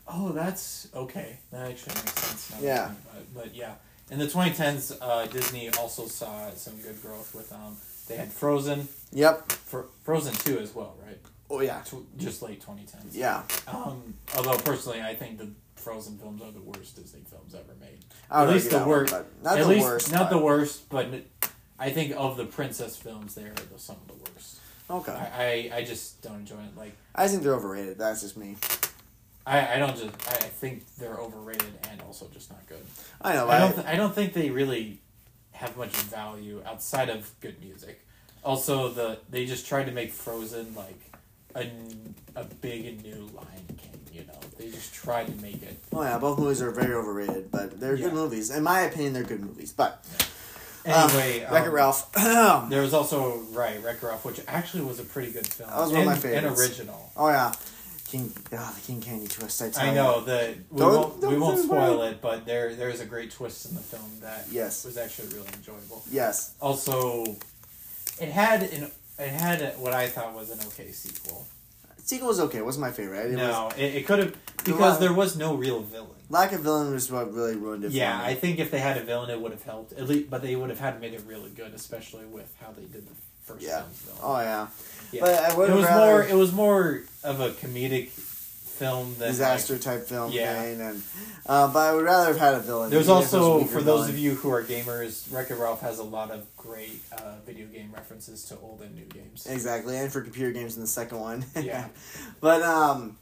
A: Oh, that's okay. That actually makes sense. now
B: Yeah.
A: But yeah, in the 2010s, uh, Disney also saw some good growth with um. They had Frozen,
B: Yep.
A: Fro- Frozen two as well, right?
B: Oh yeah.
A: Tw- just late 2010s.
B: Yeah.
A: Um, although personally, I think the Frozen films are the worst Disney films ever made. At least the
B: one,
A: worst.
B: Not
A: At
B: the
A: least
B: worst.
A: not
B: but-
A: the worst, but I think of the princess films, they are the, some of the worst.
B: Okay.
A: I, I, I just don't enjoy it. Like
B: I think they're overrated. That's just me.
A: I, I don't just I think they're overrated and also just not good.
B: I know.
A: I
B: I
A: don't th- I don't think they really have much value outside of good music. Also, the they just tried to make Frozen like a, a big and new Lion King. You know, they just tried to make it.
B: oh yeah, both movies are very overrated, but they're good movies. In my opinion, they're good movies. But uh,
A: Anyway,
B: Wreck-It
A: um,
B: Ralph.
A: There was also right Wreck-It Ralph, which actually was a pretty good film.
B: That was one of my favorites.
A: And original.
B: oh yeah, King. Oh, the King Candy twist. I,
A: I
B: you.
A: know that we
B: Don't-
A: won't we
B: don't
A: won't spoil it, but there there is a great twist in the film that
B: Yes.
A: was actually really enjoyable.
B: Yes.
A: Also, it had an it had what I thought was an okay sequel.
B: Sequel was okay. It wasn't my favorite. It was,
A: no, it, it could have because there was no real villain.
B: lack of villain was what really ruined it.
A: Yeah, I think if they had a villain, it would have helped. At least, but they would have had to made it really good, especially with how they did the first
B: Yeah.
A: film's villain.
B: Oh yeah.
A: Yeah.
B: But
A: it was
B: rather
A: more. It was more of a comedic film than
B: disaster
A: Like,
B: type film
A: Yeah.
B: thing, and uh, but I would rather have had a villain.
A: there's
B: even if it was a
A: also for those
B: villain.
A: of you who are gamers, Wreck-It Ralph has a lot of great uh, video game references to old and new games.
B: Exactly, and for computer games in the second one.
A: Yeah.
B: but um,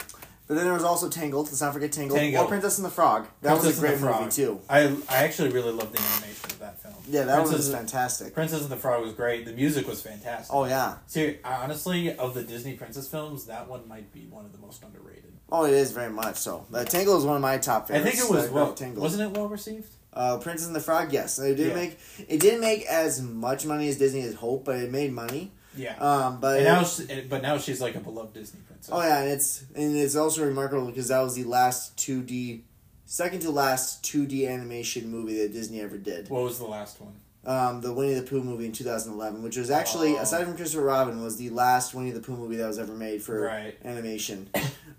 B: but then there was also Tangled. Let's not forget Tangled.
A: Tangled.
B: Or Princess and the Frog. That
A: Princess
B: was a great movie too.
A: I I actually really loved the animation of that film.
B: Yeah, that
A: Princess,
B: was fantastic.
A: Princess and the Frog was great. The music was fantastic.
B: Oh yeah.
A: See, honestly, of the Disney princess films, that one might be one of the most underrated.
B: Oh, it is very much so. Uh, Tangled is one of my top favorites.
A: I think it was
B: Uh,
A: well.
B: Tangled.
A: Wasn't it well received?
B: Uh, Princess and the Frog. Yes, it didn't
A: Yeah.
B: make it didn't make as much money as Disney had hoped, but it made money.
A: Yeah.
B: Um, but
A: and now, she, but now she's like a beloved Disney princess.
B: Oh yeah, and it's and it's also remarkable because that was the last two D, second to last two D animation movie that Disney ever did.
A: What was the last one?
B: Um, the Winnie the Pooh movie in two thousand eleven, which was actually
A: Oh.
B: aside from Christopher Robin, was the last Winnie the Pooh movie that was ever made for
A: Right.
B: animation.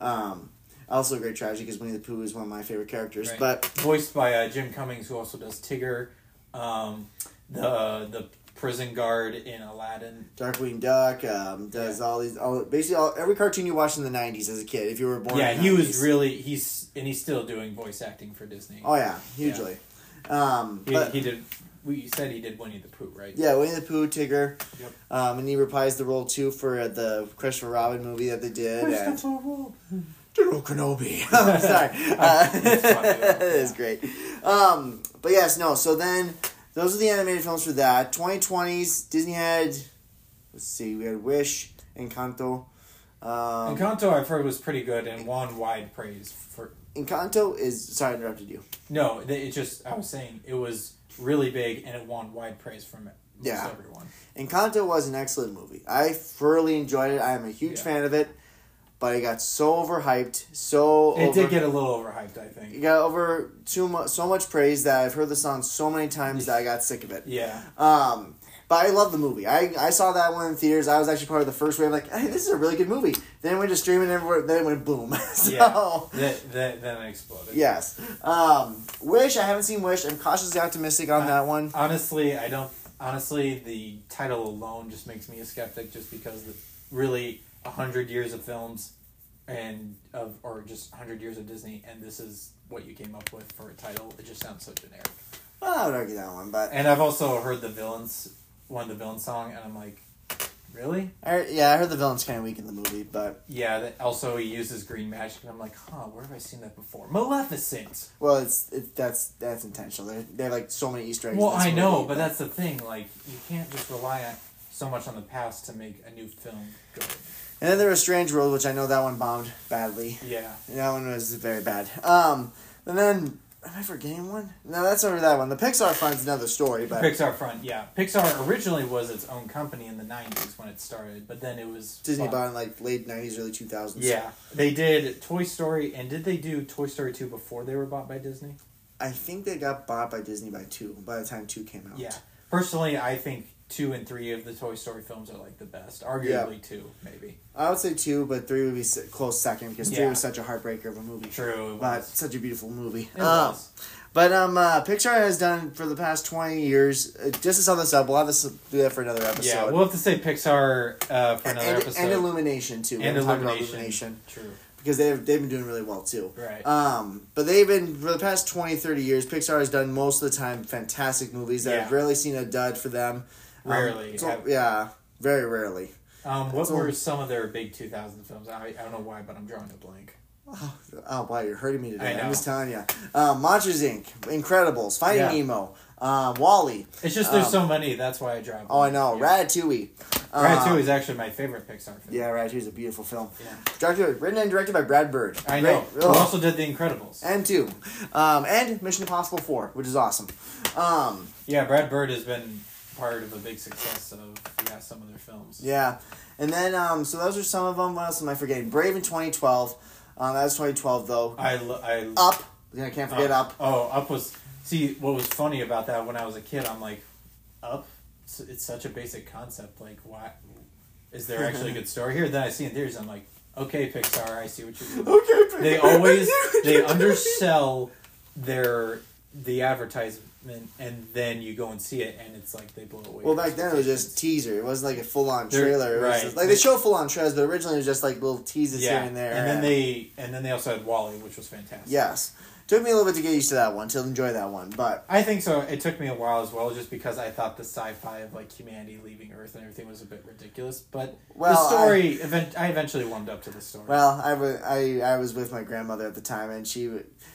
B: um, also a great tragedy because Winnie the Pooh is one of my favorite characters.
A: Right.
B: But
A: Voiced by uh, Jim Cummings, who also does Tigger, um, the the prison guard in Aladdin.
B: Darkwing Duck um, does all these all basically all every cartoon you watched in the nineties as a kid. If you were born,
A: yeah,
B: in the
A: he was really he's and he's still doing voice acting for Disney.
B: Oh yeah, hugely. Um,
A: he,
B: but
A: he did we you said he did Winnie the Pooh, right?
B: Yeah, Winnie the Pooh, Tigger.
A: Yep.
B: Um, and he reprised the role too for the Christopher Robin movie that they did. and General Kenobi. I'm sorry. Uh,
A: It's funny, though,
B: it is great. Um, but yes, no. So then, those are the animated films for that. 2020s, Disney had. Let's see, we had Wish, Encanto. Um,
A: Encanto, I've heard was pretty good and won wide praise for.
B: Encanto is. Sorry, I interrupted you.
A: No, it just I was saying it was really big and it won wide praise from most
B: Yeah.
A: everyone.
B: Encanto was an excellent movie. I thoroughly enjoyed it. I am a huge
A: Yeah.
B: fan of it, but it got so overhyped. So
A: It
B: over,
A: did get a little overhyped, I think it
B: got over too much, so much praise that I've heard the song so many times that I got sick of it.
A: Yeah,
B: Um, but I love the movie. I, I saw that one in theaters. I was actually part of the first wave. Like, hey, this is a really good movie. Then it went to streaming, and. Then it went boom. so,
A: yeah. That, that then it exploded.
B: yes. Um, Wish. I haven't seen Wish. I'm cautiously optimistic on
A: Uh,
B: that one.
A: Honestly, I don't. Honestly, the title alone just makes me a skeptic, just because the, really a hundred years of films, and of or just hundred years of Disney, and this is what you came up with for a title. It just sounds so generic.
B: Well, I would argue that one, but
A: And I've also heard the villains, one of the villain song, and I'm like, really?
B: I heard, yeah, I heard the villain's kind of weak in the movie, but
A: Yeah. That also, he uses green magic, and I'm like, huh, where have I seen that before? Maleficent.
B: well, it's it, that's that's intentional. They they have like so many Easter eggs.
A: Well, I know,
B: movie,
A: but that's the thing. Like, you can't just rely on so much on the past to make a new film good.
B: And then there was Strange World, which I know that one bombed badly.
A: Yeah.
B: That one was very bad. Um, and then am I forgetting one? No, that's over that one. The Pixar fund's another story, but
A: Pixar front, yeah. Pixar originally was its own company in the '90s when it started, but then it was
B: Disney
A: bought-
B: bought in like late nineties, early two thousands.
A: Yeah, they did Toy Story, and did they do Toy Story two before they were bought by Disney?
B: I think they got bought by Disney by two. By the time two came out.
A: Yeah. Personally, I think two and three of the Toy Story films are like the best. Arguably two, maybe.
B: I would say two, but three would be close second because three was such a heartbreaker of a movie.
A: True, it
B: But
A: was.
B: such a beautiful movie.
A: It
B: Um,
A: was.
B: But um, uh, Pixar has done for the past twenty years. Uh, just to sum this up, we'll have this do that for another episode.
A: Yeah, we'll have to say Pixar uh, for another
B: and,
A: episode.
B: and Illumination too.
A: And Illumination.
B: Illumination
A: True.
B: because they've they've been doing really well too.
A: Right.
B: Um, but they've been for the past 20, 30 years. Pixar has done most of the time fantastic movies. that I've rarely seen a dud for them. Um,
A: Rarely.
B: so-
A: Have-
B: yeah, very rarely.
A: Um, what
B: So-
A: were some of their big 2000 films? I, I don't know why, but I'm drawing a blank.
B: Oh wow, you're hurting me today.
A: I know.
B: I'm just telling you. Um, Monsters Inc., Incredibles, Finding
A: Yeah.
B: Nemo, um, WALL-E.
A: It's just there's
B: Um,
A: so many. That's why I draw.
B: Oh, I know.
A: Yeah.
B: Ratatouille. Um,
A: Ratatouille is actually my favorite Pixar film.
B: Yeah, Ratatouille is a beautiful film.
A: Yeah.
B: Directed, written and directed by Brad Bird.
A: I
B: Great-
A: know. Who also did The Incredibles.
B: and two, um, and Mission Impossible Four, which is awesome. Um,
A: Yeah, Brad Bird has been part of a big success of yeah some of their films.
B: Yeah, and then um, so those are some of them. What else am I forgetting? Brave in twenty twelve. Um, that was twenty twelve though.
A: I lo- I
B: Up. Yeah, I can't forget Up.
A: Oh, Up was see what was funny about that when I was a kid. I'm like, Up. It's, such a basic concept. Like, why is there actually a good story here? Then I see in theaters. I'm like, okay, Pixar, I see what you're doing.
B: Okay.
A: They always they undersell their the advertisement, and then you go and see it, and it's like they blow away.
B: Well, back then it was just teaser. It wasn't like a full on trailer.
A: Right.
B: just- like they show full on trailers, but originally it was just like little teases
A: yeah,
B: here and there.
A: and then they and then they also had WALL-E, which was fantastic.
B: Yes, took me a little bit to get used to that one to enjoy that one, but
A: I think so. It took me a while as well, just because I thought the sci-fi of like humanity leaving Earth and everything was a bit ridiculous. But
B: Well,
A: the story, event, I eventually warmed up to the story.
B: well, I wa- I I was with my grandmother at the time, and she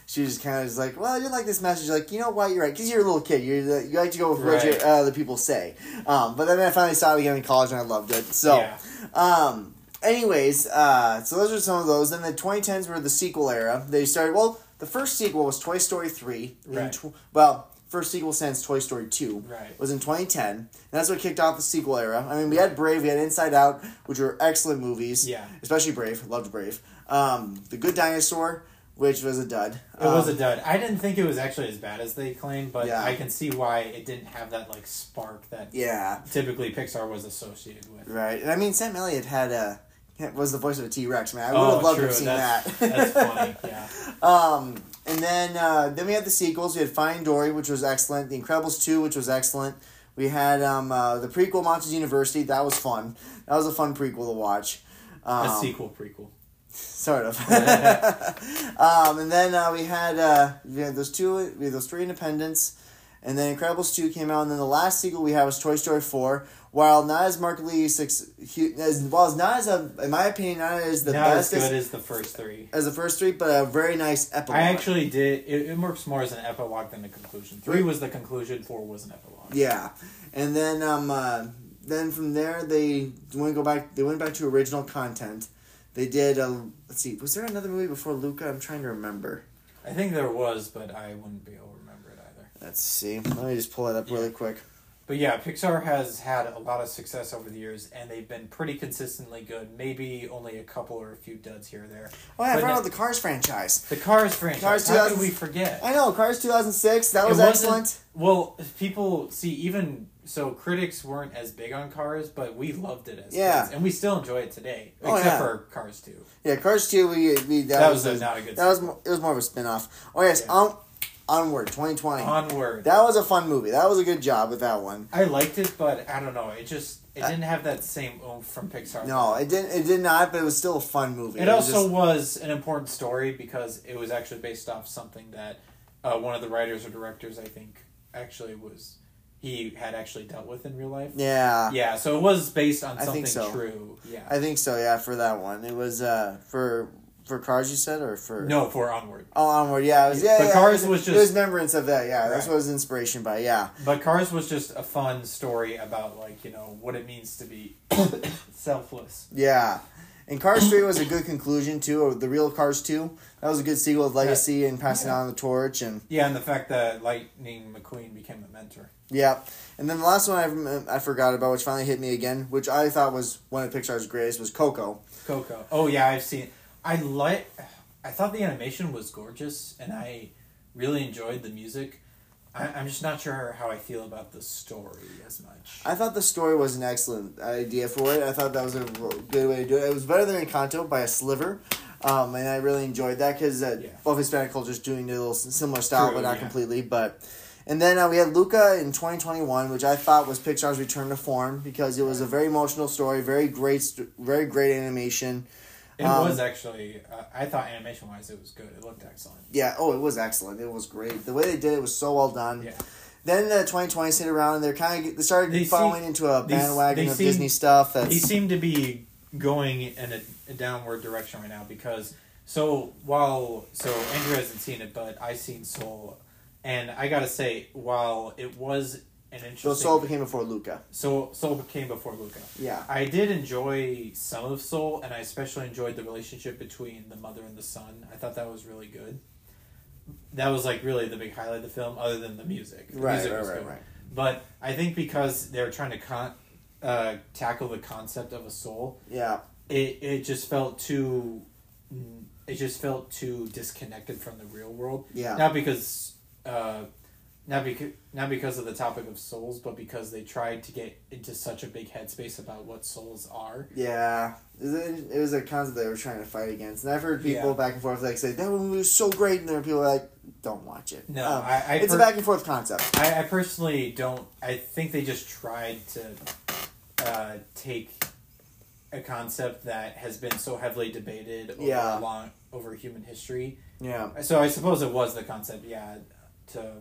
B: she was kind of just like, well, I didn't like this message. Like, you know what? You're right, because you're a little kid. You're the, you like to go with what
A: Right.
B: uh, the people say. Um, but then I finally saw it again in college, and I loved it. So.
A: yeah,
B: Um. Anyways, uh, so those are some of those. Then the 2010s were the sequel era. They started. Well, the first sequel was Toy Story three.
A: Right.
B: tw- well, first sequel since Toy Story two
A: right.
B: was in 2010. And that's what kicked off the sequel era. I mean, we had Brave, we had Inside Out, which were excellent movies.
A: Yeah,
B: Especially Brave. Loved Brave. Um, the Good Dinosaur, which was a dud.
A: it was a
B: Um,
A: dud. I didn't think it was actually as bad as they claimed, but
B: Yeah.
A: I can see why it didn't have that like spark that
B: Yeah.
A: typically Pixar was associated with.
B: Right. And I mean, Sam Elliott had a. Was the voice of a T Rex, man. I would
A: Oh,
B: have loved to
A: true.
B: have seen
A: That's-
B: that.
A: that's funny, yeah.
B: Um, and then uh, then we had the sequels. We had Finding Dory, which was excellent. The Incredibles two, which was excellent. We had um, uh, the prequel Monsters University. That was fun. That was a fun prequel to watch. Um,
A: a sequel prequel.
B: sort of. um, and then uh, we had uh, we had those two, we had those three Independents, And then Incredibles 2 came out, and then the last sequel we had was Toy Story 4. While not as markedly as well as not as a, in my opinion, not as the
A: Not
B: best
A: as
B: as,
A: good as the first three.
B: as the first three, but a very nice epilogue.
A: I actually did. It, it works more as an epilogue than a conclusion. Three was the conclusion. Four was an epilogue.
B: Yeah, and then um, uh, then from there they went go back. They went back to original content. They did. Uh, let's see. Was there another movie before Luca? I'm trying to remember.
A: I think there was, but I wouldn't be able to remember it either.
B: Let's see. Let me just pull it up really quick.
A: But yeah, Pixar has had a lot of success over the years, and they've been pretty consistently good. Maybe only a couple or a few duds here or there.
B: Oh yeah, I forgot about the Cars franchise.
A: The Cars franchise.
B: Cars
A: how could we forget?
B: I know Cars 2006. That was excellent.
A: Well, people see even so critics weren't as big on Cars, but we loved it as
B: Yeah.
A: kids, and we still enjoy it today,
B: Oh,
A: except
B: yeah.
A: for Cars Two.
B: Yeah, Cars 2. We, we that,
A: That,
B: was,
A: was, a, not a good.
B: that was it was more of a spin off. Oh yes,
A: Yeah.
B: on, onward 2020.
A: onward.
B: That was a fun movie. That was a good job with that one.
A: I liked it, but I don't know. It just it didn't have that same oomph from Pixar.
B: No, it didn't. It did not. But it was still a fun movie.
A: It
B: was
A: also
B: just-
A: was an important story because it was actually based off something that uh, one of the writers or directors, I think, actually was he had actually dealt with in real life.
B: yeah.
A: Yeah, so it was based on
B: I
A: something
B: think so.
A: true. Yeah.
B: I think so. Yeah, for that one, it was uh for for Cars. You said or for
A: no, for onward.
B: Oh, onward. Yeah, it was. Yeah,
A: But
B: yeah,
A: Cars was
B: it was
A: just-
B: remembrance of that. Yeah, that's what was inspiration by. Yeah,
A: But Cars was just a fun story about like you know what it means to be selfless.
B: yeah. And Cars Three was a good conclusion too. Or the real Cars Two. That was a good sequel of legacy and passing
A: Yeah.
B: on the torch and
A: Yeah, and the fact that Lightning McQueen became a mentor.
B: yeah. And then the last one I I forgot about, which finally hit me again, which I thought was one of Pixar's greatest, was Coco.
A: Coco. Oh yeah, I've seen. I like. I thought the animation was gorgeous, and I really enjoyed the music. I, I'm just not sure how I feel about the story as much.
B: I thought the story was an excellent idea for it. I thought that was a good way to do it. It was better than Encanto by a sliver, um, and I really enjoyed that because uh,
A: Yeah.
B: both Hispanic cultures doing a little similar style,
A: True,
B: but not
A: yeah.
B: completely. But and then uh, we had Luca in twenty twenty one, which I thought was Pixar's return to form because it was a very emotional story, very great, st- very great animation.
A: It
B: Um,
A: was actually. Uh, I thought animation wise, it was good. It looked excellent.
B: Yeah, oh, it was excellent. It was great. The way they did it was so well done.
A: Yeah.
B: Then uh, 2020 hit around and they're kind of they started
A: They
B: falling
A: seem-
B: into a bandwagon
A: they
B: of
A: seem-
B: Disney stuff. That's
A: He seemed to be going in a, a downward direction right now because so while so Andrew hasn't seen it, but I seen Soul, and I gotta say while it was an interesting.
B: so Soul became before Luca.
A: So Soul came before Luca.
B: Yeah.
A: I did enjoy some of Soul, and I especially enjoyed the relationship between the mother and the son. I thought that was really good. That was like really the big highlight of the film, other than the music. The
B: Right,
A: music
B: right, right,
A: good.
B: right.
A: But I think because they're trying to con- uh, tackle the concept of a soul,
B: Yeah.
A: it it just felt too. It just felt too disconnected from the real world.
B: Yeah.
A: Not because, uh, not because not because of the topic of souls, but because they tried to get into such a big headspace about what souls are.
B: Yeah. It was, a, it was a concept they were trying to fight against. And I've heard people
A: Yeah.
B: back and forth like say, that movie was so great. And there are people like, don't watch it.
A: No,
B: Um,
A: I, I,
B: it's
A: per-
B: a back and forth concept.
A: I, I personally don't. I think they just tried to uh, take a concept that has been so heavily debated over
B: Yeah.
A: long over human history.
B: Yeah.
A: So I suppose it was the concept, yeah, to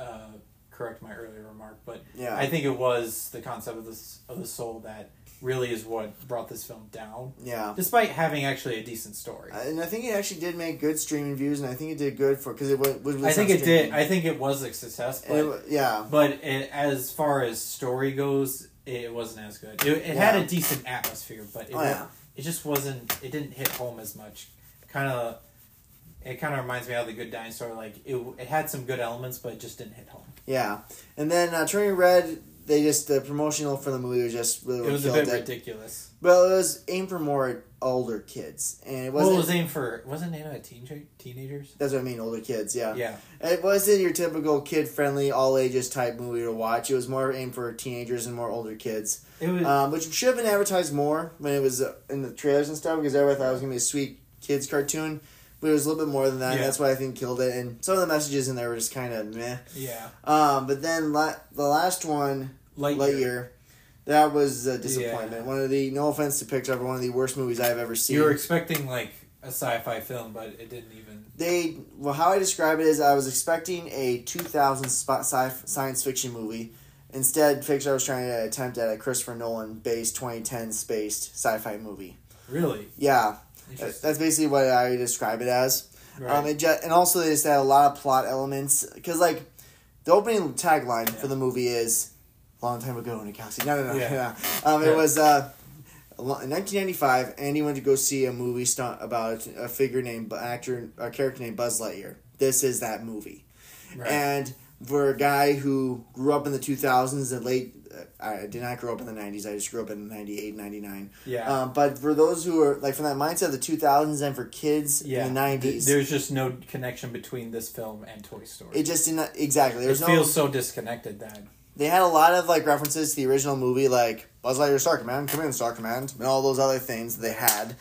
A: uh, correct my earlier remark, but
B: Yeah.
A: I think it was the concept of this of the soul that really is what brought this film down,
B: yeah.
A: despite having actually a decent story.
B: And I think it actually did make good streaming views, and I think it did good for because it was. was
A: I think it did. I think it was a success,
B: And it yeah.
A: but it, as far as story goes, it wasn't as good. It, it had a decent atmosphere, but it,
B: Oh, yeah.
A: it just wasn't. It didn't hit home as much. Kind of. It kind of reminds me of the Good Dinosaur. Like it, it had some good elements, but it just didn't hit home.
B: Yeah. And then uh, Turning Red, they just the promotional for the movie was just really
A: It was a bit
B: it.
A: ridiculous.
B: Well, it was aimed for more older kids, and it wasn't.
A: it was aimed for wasn't aimed at teen teenagers.
B: that's what I mean, older kids. Yeah.
A: Yeah,
B: It wasn't your typical kid friendly, all ages type movie to watch. It was more aimed for teenagers and more older kids,
A: it was.
B: um, which should have been advertised more when it was uh, in the trailers and stuff because everybody thought it was gonna be a sweet kids cartoon. But it was a little bit more than that. and
A: Yeah.
B: That's why I think killed it. And some of the messages in there were just kind of meh.
A: yeah,
B: Um, but then la- the last one,
A: Lightyear.
B: Lightyear, that was a disappointment.
A: Yeah.
B: One of the no offense to Pixar, but one of the worst movies I've ever seen.
A: You were expecting like a sci-fi film, but it didn't even.
B: They well, how I describe it is, I was expecting a 2000 spot sci- science fiction movie. Instead, Pixar was trying to attempt at a Christopher Nolan based 2010 spaced sci-fi movie.
A: Really?
B: Yeah. That's basically what I describe it as.
A: Right.
B: Um, it just, and also they just had a lot of plot elements because like the opening tagline for the movie is "Long time ago in a galaxy." No, no, no.
A: Yeah.
B: Yeah. Um,
A: Yeah.
B: it was uh, in 1995. Andy went to go see a movie stunt about a figure named actor, a character named Buzz Lightyear. This is that movie,
A: right.
B: and for a guy who grew up in the 2000s and late. I did not grow up in the 90s. I just grew up in 98, 99.
A: yeah.
B: Um, but for those who are like from that mindset of the 2000s and for kids
A: yeah.
B: in the 90s,
A: Th- There's just no connection between this film and Toy Story.
B: it just did not exactly.
A: It
B: There's no.
A: feels so disconnected that.
B: They had a lot of like references to the original movie, like Buzz Lightyear Star Command, come in Star Command, and all those other things they had,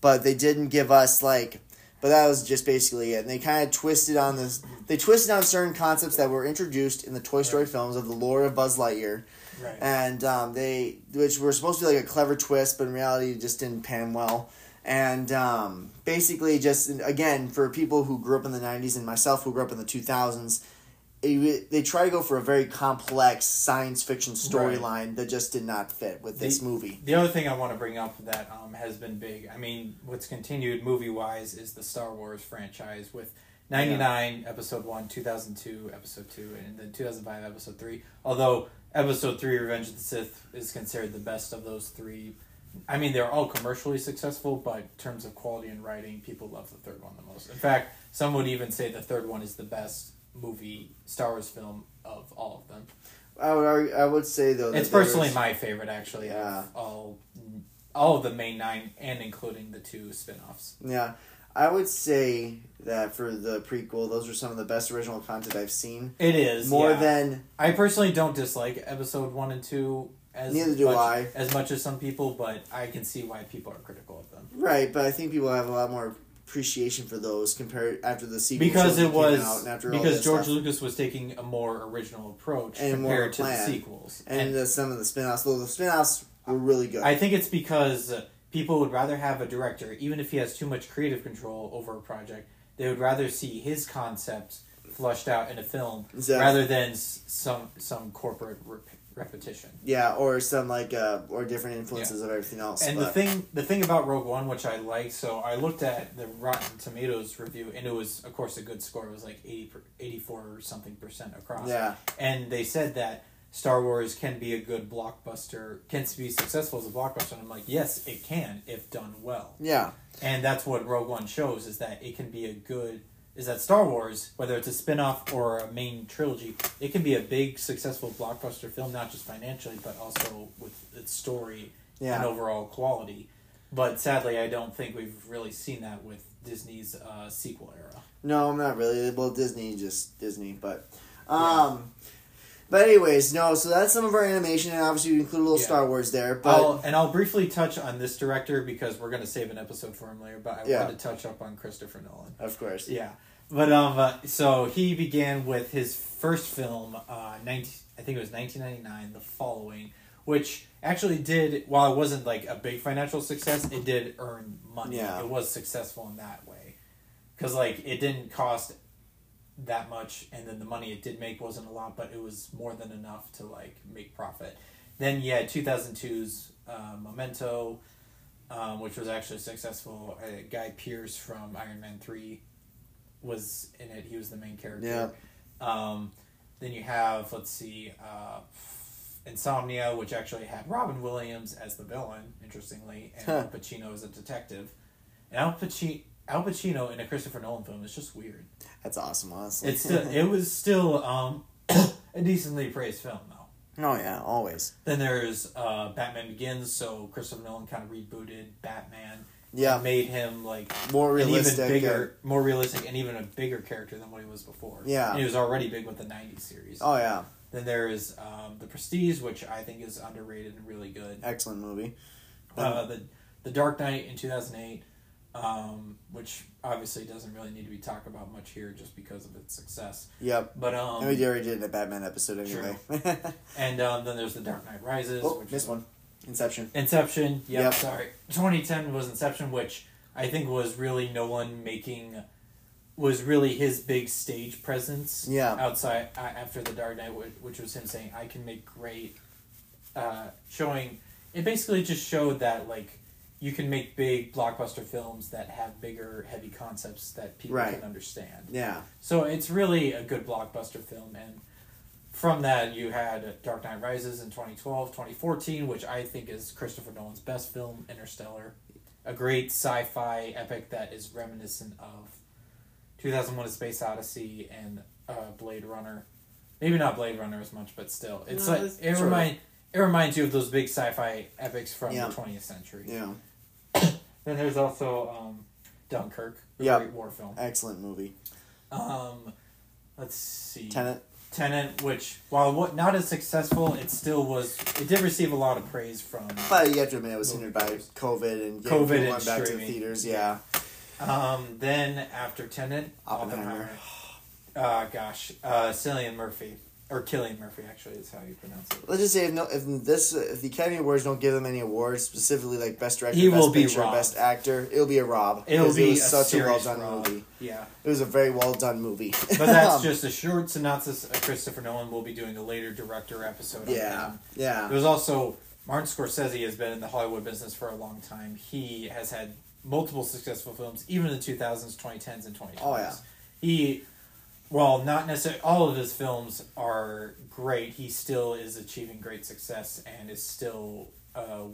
B: but they didn't give us like. But that was just basically it. And they kind of twisted on this. They twisted on certain concepts that were introduced in the Toy Story films of the lore of Buzz Lightyear,
A: Right.
B: and um, they which were supposed to be like a clever twist, but in reality it just didn't pan well. And um, basically, just again for people who grew up in the '90s and myself who grew up in the 2000s, it, they try to go for a very complex science fiction storyline that just did not fit with this
A: The-
B: movie.
A: The other thing I want to bring up that um, has been big, I mean, what's continued movie wise is the Star Wars franchise with 99 episode 1, 2002 episode 2, and then 2005 episode 3. Although episode 3, Revenge of the Sith, is considered the best of those three. I mean, they're all commercially successful, but in terms of quality and writing, people love the third one the most. In fact, some would even say the third one is the best movie, Star Wars film of all of them.
B: I would argue, I would say though
A: It's personally
B: there's-
A: my favorite, actually.
B: Yeah.
A: Of all, all of the main nine, and including the two spin-offs.
B: yeah. I would say that for the prequel, those are some of the best original content I've seen.
A: It is
B: More
A: yeah.
B: than
A: I personally don't dislike episode one and two as
B: Neither do
A: much,
B: I.
A: as much as some people, but I can see why people are critical of them
B: right, but I think people have a lot more appreciation for those compared after the sequel
A: because it was
B: came out and after
A: because George
B: stuff.
A: Lucas was taking a more original approach
B: And
A: compared to the sequels,
B: and the, some of the spin-offs. Though the spin-offs were really good.
A: I think it's because uh, people would rather have a director, even if he has too much creative control over a project, they would rather see his concept flushed out in a film
B: Exactly.
A: rather than some some corporate rep- repetition.
B: yeah, or some like uh, or different influences of everything else.
A: And the thing the thing about Rogue One, which I liked, so I looked at the Rotten Tomatoes review, and it was, of course, a good score. It was like 80, per- 84 or something percent across.
B: yeah,
A: And they said that Star Wars can be a good blockbuster, can be successful as a blockbuster. And I'm like, yes, it can if done well.
B: yeah,
A: And that's what Rogue One shows is that it can be a good is that Star Wars, whether it's a spin-off or a main trilogy, it can be a big successful blockbuster film not just financially but also with its story and overall quality. But sadly, I don't think we've really seen that with Disney's uh, sequel era.
B: No, I'm not really. Well, Disney just Disney, but um, but anyways, no. So that's some of our animation, and obviously we include a little
A: Yeah.
B: Star Wars there. But
A: I'll, and I'll briefly touch on this director because we're going to save an episode for him later. But I
B: Yeah.
A: wanted to touch up on Christopher Nolan.
B: of course,
A: Yeah, but um, uh, so he began with his first film, uh, 19, I think it was nineteen ninety nine, The Following, which actually did while it wasn't like a big financial success, it did earn money.
B: Yeah.
A: it was successful in that way, because like it didn't cost that much, and then the money it did make wasn't a lot, but it was more than enough to like make profit. Then yeah had 2002's uh, Memento, um, which was actually successful. Uh, Guy Pearce from Iron Man 3 was in it. He was the main character.
B: Yeah.
A: Um, then you have, let's see, uh, Insomnia, which actually had Robin Williams as the villain, interestingly, and
B: Huh.
A: Pacino as a detective. And Al, Paci- Al Pacino in a Christopher Nolan film is just weird.
B: that's awesome. Honestly,
A: It's still, it was still um, a decently praised film, though.
B: oh yeah, always.
A: Then there's uh, Batman Begins, so Christopher Nolan kind of rebooted Batman.
B: Yeah,
A: made him like
B: more
A: an
B: realistic.
A: even bigger, more realistic, and even a bigger character than what he was before.
B: Yeah.
A: and he was already big with the '90s series.
B: oh yeah,
A: Then there's um, the Prestige, which I think is underrated and really good.
B: excellent movie.
A: Uh, the the Dark Knight in 2008, um, which obviously doesn't really need to be talked about much here just because of its success.
B: Yep.
A: But um,
B: and we already did a Batman episode anyway.
A: and um, then there's the Dark Knight Rises.
B: oh,
A: which
B: this one, Inception.
A: Inception. Yep,
B: Yep.
A: sorry. 2010 was Inception, which I think was really no one making was really his big stage presence.
B: Yeah.
A: Outside uh, after the Dark Knight, which, which was him saying, "I can make great," uh, showing it basically just showed that like you can make big blockbuster films that have bigger, heavy concepts that people
B: Right.
A: can understand.
B: Yeah.
A: So it's really a good blockbuster film, and from that you had Dark Knight Rises in 2012, 2014, which I think is Christopher Nolan's best film, Interstellar, a great sci-fi epic that is reminiscent of 2001: A Space Odyssey and uh, Blade Runner. Maybe not Blade Runner as much, but still, it's
B: No,
A: like it
B: sort
A: remind it reminds you of those big sci-fi epics from
B: Yeah.
A: the 20th century.
B: Yeah.
A: Then there's also um, Dunkirk,
B: Yep.
A: great war film.
B: Excellent movie.
A: Um, let's see.
B: Tenet.
A: Tenant, which while what not as successful, it still was. It did receive a lot of praise from.
B: But you have to admit it was hindered by. COVID and getting
A: COVID and
B: going back to
A: streaming.
B: theaters. Yeah.
A: Um, then after Tenet,
B: Oppenheimer.
A: Uh, gosh, uh, Cillian Murphy or Killian Murphy actually is how you pronounce it.
B: Let's just say if no, if this if the Academy Awards don't give them any awards, specifically like Best Director,
A: He
B: Best
A: will be
B: Picture,
A: robbed.
B: Best Actor, it'll be a rob.
A: It'll be
B: it was
A: a
B: such a well done
A: rob.
B: movie.
A: Yeah,
B: It was a very well done movie.
A: but that's
B: Um,
A: just a short synopsis. Of Christopher Nolan will be doing a later director episode.
B: yeah,
A: him.
B: yeah.
A: There's also Martin Scorsese has been in the Hollywood business for a long time. He has had multiple successful films, even in the 2000s, 2010s, and 2020s.
B: Oh, yeah.
A: He, well, not necessarily all of his films are great. He still is achieving great success and is still, uh,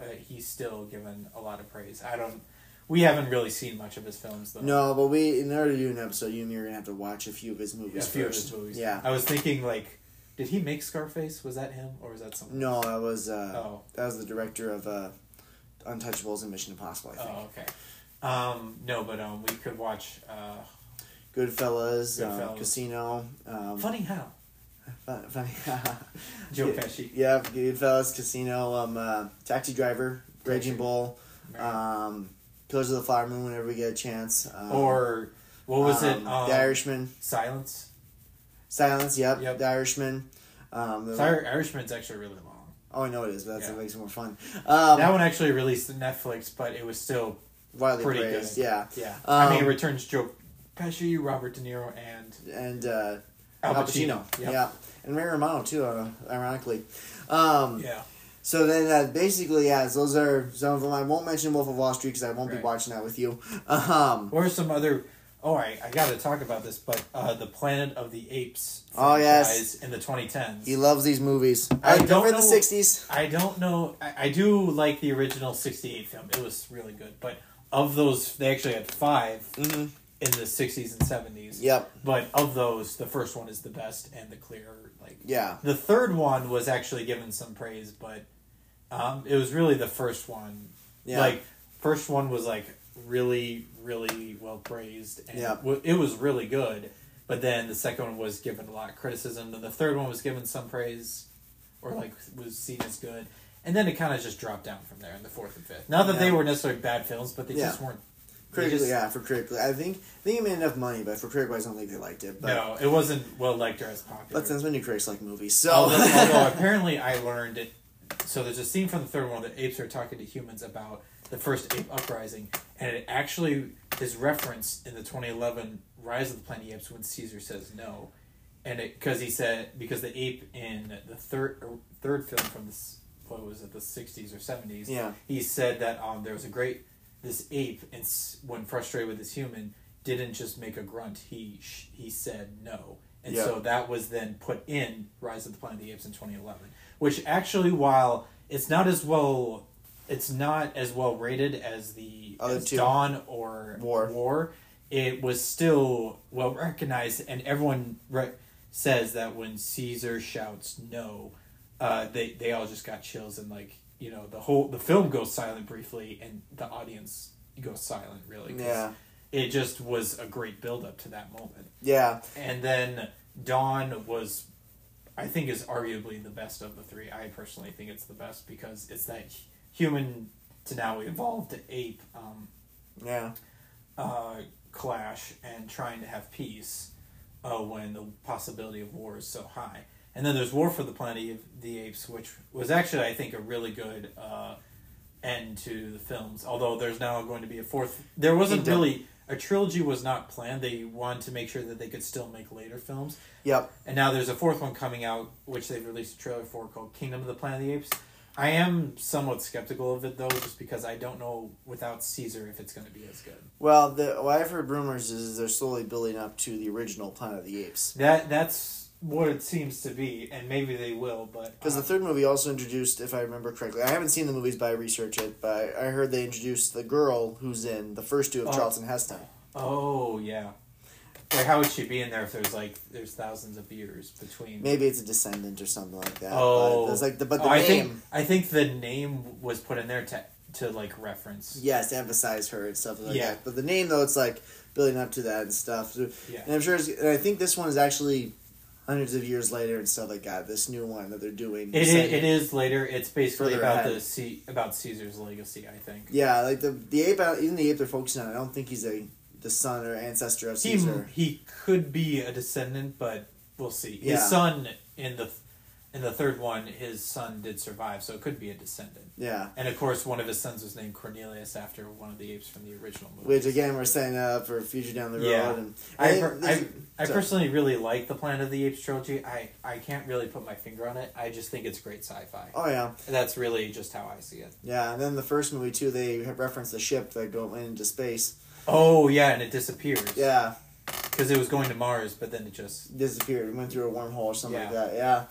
A: uh, he's still given a lot of praise. I don't. We haven't really seen much of his films though.
B: No, but we in order to do an episode, you and me are gonna have to watch a few of his movies.
A: a few
B: first.
A: of his movies.
B: Yeah.
A: I was thinking like, did he make Scarface? Was that him or was that someone?
B: No, that was uh,
A: Oh.
B: that was the director of uh, Untouchables and Mission Impossible. I think.
A: Oh, okay. Um, no, but um, we could watch. Uh,
B: Goodfellas,
A: Goodfellas.
B: Casino. Um,
A: funny how
B: fun- funny.
A: Joe
B: Yeah.
A: Pesci.
B: Yeah, Goodfellas, Casino, um, uh, Taxi Driver, Raging
A: Taxi-
B: Bull, um, Killers of the Flower Moon. Whenever we get a chance. Um,
A: or what was it?
B: um,
A: Um,
B: the Irishman,
A: Silence.
B: Silence. Yep,
A: Yep.
B: The Irishman. Um, the-
A: The Ir- Irishman's actually really long.
B: oh, I know it is, but that's
A: Yeah.
B: what makes it more fun. Um,
A: that one actually released on Netflix, but it was still
B: widely
A: pretty
B: praised.
A: good.
B: Yeah,
A: yeah. I mean, it
B: Um,
A: returns Joe Pesci, Robert De Niro, and
B: and uh,
A: Al Pacino.
B: Pacino.
A: Yep.
B: Yeah, and Ray Romano too. Uh, ironically. Um,
A: Yeah.
B: So then, uh, basically, yeah, those are some of them. I won't mention Wolf of Wall Street because I won't be watching that with you. Um,
A: Or some other. Oh, I, I got to talk about this, but uh, the Planet of the Apes.
B: Oh, yes.
A: In the 2010s.
B: he loves these movies.
A: I
B: I
A: don't
B: in the '60s.
A: I don't know. I, I do like the original '68 film. It was really good. But of those, they actually had five
B: hmm
A: in the '60s and '70s.
B: Yep.
A: But of those, the first one is the best and the clear. Like
B: Yeah.
A: the third one was actually given some praise, but um, it was really the first one.
B: Yeah.
A: Like first one was like really, really well praised, and
B: Yeah.
A: it was really good. But then the second one was given a lot of criticism. Then the third one was given some praise, or like was seen as good. And then it kind of just dropped down from there in the fourth and fifth. Not that they were necessarily bad films, but they
B: Yeah.
A: just weren't.
B: Critically,
A: just-
B: yeah, for critically, I think I think it made enough money, but for critically, I don't think they liked it. But,
A: no, it wasn't well liked or as popular.
B: but since when do critics like movies? So
A: although, although apparently I learned it. So there's a scene from the third one that apes are talking to humans about the first ape uprising, and it actually is referenced in the 2011 Rise of the Planet of the Apes when Caesar says no, and it because he said because the ape in the third or third film from this what was it the 60s or 70s
B: yeah,
A: he said that um, there was a great this ape and when frustrated with this human didn't just make a grunt he sh- he said no and
B: Yeah.
A: so that was then put in rise of the planet of the apes in 2011 which actually while it's not as well it's not as well rated as the
B: Other
A: as
B: two.
A: dawn or
B: War.
A: war it was still well recognized and everyone re- says that when caesar shouts no uh, they they all just got chills and like you know the whole the film goes silent briefly and the audience goes silent really
B: yeah,
A: it just was a great build up to that moment.
B: Yeah,
A: and then dawn was i think is arguably the best of the three. I personally think it's the best because it's that human to now evolved to ape um,
B: yeah,
A: uh, clash and trying to have peace uh, when the possibility of war is so high. And then there's War for the Planet of the Apes, which was actually, I think, a really good uh, end to the films. Although there's now going to be a fourth. There wasn't really a trilogy was not planned. They wanted to make sure that they could still make later films.
B: Yep.
A: And now there's a fourth one coming out, which they've released a trailer for called Kingdom of the Planet of the Apes. I am somewhat skeptical of it though, just because I don't know without Caesar if it's going to be as good.
B: Well, the what I've heard rumors is they're slowly building up to the original Planet of the Apes.
A: That that's what it seems to be, and maybe they will. But
B: Because
A: uh,
B: the third movie also introduced, if I remember correctly, I haven't seen the movies, but I researched it. But I heard they introduced the girl who's in the first two of
A: Oh.
B: Charlton Heston.
A: oh yeah, like how would she be in there if there's like there's thousands of years between?
B: Maybe it's a descendant or something like that.
A: Oh,
B: but there's like the but the
A: Oh, I
B: name,
A: think I think the name was put in there to to like reference.
B: yes, to emphasize her and stuff like
A: Yeah.
B: that. But the name though, it's like building up to that and stuff.
A: Yeah.
B: And I'm sure, it's, and I think this one is actually hundreds of years later and stuff like that. This new one that they're doing.
A: It is, it is later. It's basically about
B: ahead.
A: the C, about Caesar's legacy. I think.
B: Yeah, like the the ape, even the ape they're focusing on. I don't think he's a the son or ancestor of
A: He
B: Caesar.
A: he could be a descendant, but we'll see. His
B: Yeah.
A: son in the in the third one, his son did survive, so it could be a descendant.
B: Yeah.
A: And of course, one of his sons was named Cornelius after one of the apes from the original movie.
B: Which again, we're setting up for a future down the road.
A: Yeah.
B: And
A: I, per- I, I personally really like the Planet of the Apes trilogy. I, I can't really put my finger on it. I just think it's great sci-fi.
B: Oh yeah,
A: That's really just how I see it.
B: yeah. And then the first movie too, they have referenced the ship that go went into space.
A: Oh yeah, and it disappears.
B: Yeah,
A: because it was going to Mars, but then it just
B: disappeared. It went through a wormhole or something like that. Yeah.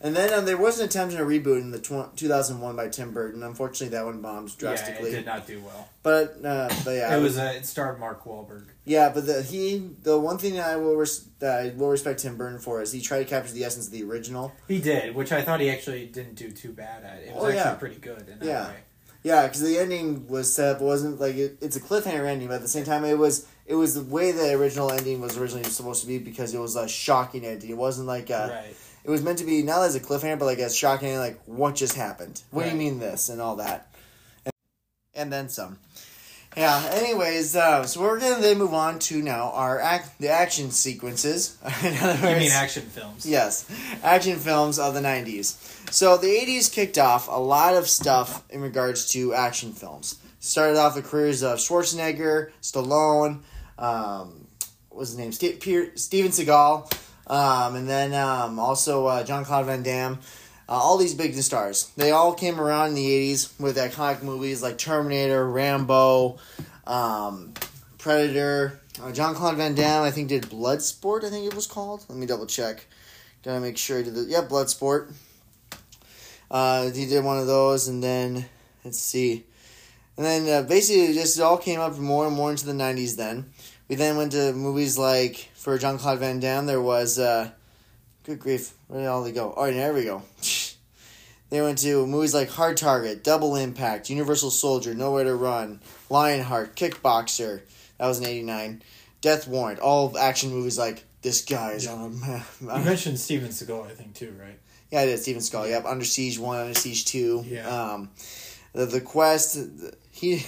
B: And then um, there was an attempt at a reboot in the tw- 2001 by Tim Burton. Unfortunately, that one bombed drastically.
A: Yeah, it did not do well.
B: But uh, but yeah,
A: it was uh, it starred Mark Wahlberg.
B: Yeah, but the he the one thing that I will res- that I will respect Tim Burton for is he tried to capture the essence of the original.
A: He did, which I thought he actually didn't do too bad at. It was
B: Oh,
A: actually
B: yeah.
A: pretty good in that
B: Yeah.
A: way.
B: Yeah, because the ending was set up. It wasn't like it, it's a cliffhanger ending, but at the same time, it was it was the way the original ending was originally supposed to be because it was a shocking ending. It wasn't like a,
A: right.
B: It was meant to be not as a cliffhanger, but like a shocking like what just happened? What do you mean this and all that, and, and then some. Yeah. Anyways, uh, so we're gonna then move on to now our act the action sequences. In other
A: You mean
B: words-
A: action films?
B: Yes, action films of the 90s. So the 80s kicked off a lot of stuff in regards to action films. Started off the careers of Schwarzenegger, Stallone, um, what was his name? Ste- Pier- Steven Seagal, um, and then um, also uh, John Claude Van Damme. Uh, all these big stars. They all came around in the 80s with iconic movies like Terminator, Rambo, um, Predator. Uh, John Claude Van Damme, I think, did Bloodsport, I think it was called. Let me double check. Gotta make sure he did the. Yeah, Bloodsport. Uh, he did one of those, and then, let's see. And then uh, basically, it just all came up more and more into the 90s then. We then went to movies like, for John Claude Van Damme, there was. Uh, good grief, where did all they go? Oh, there we go. They went to movies like Hard Target, Double Impact, Universal Soldier, Nowhere to Run, Lionheart, Kickboxer. That was in '89. Death Warrant. All action movies like this guy's on.
A: You mentioned Steven Seagal, I think too, right?
B: yeah, I did. Steven Skull. Yep. Under Siege One, Under Siege Two.
A: Yeah.
B: Um, the the Quest. the- He,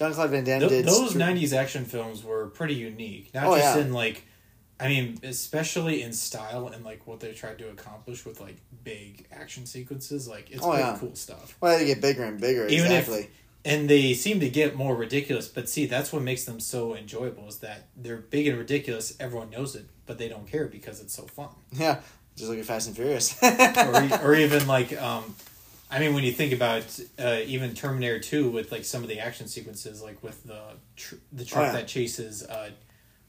B: John Claude Van Damme
A: Th-
B: did.
A: those
B: Str-
A: '90s action films were pretty unique. Not
B: Oh,
A: just
B: yeah.
A: in like, I mean, especially in style and like what they tried to accomplish with like big action sequences. Like it's
B: Oh,
A: pretty
B: yeah.
A: cool stuff.
B: Well, they get bigger and bigger.
A: Even if- and they seem to get more ridiculous but see that's what makes them so enjoyable is that they're big and ridiculous everyone knows it but they don't care because it's so fun
B: yeah. Just look at Fast and Furious.
A: or, or even like um i mean when you think about uh, even terminator 2 with like some of the action sequences like with the tr- the truck
B: Oh, yeah.
A: that chases uh,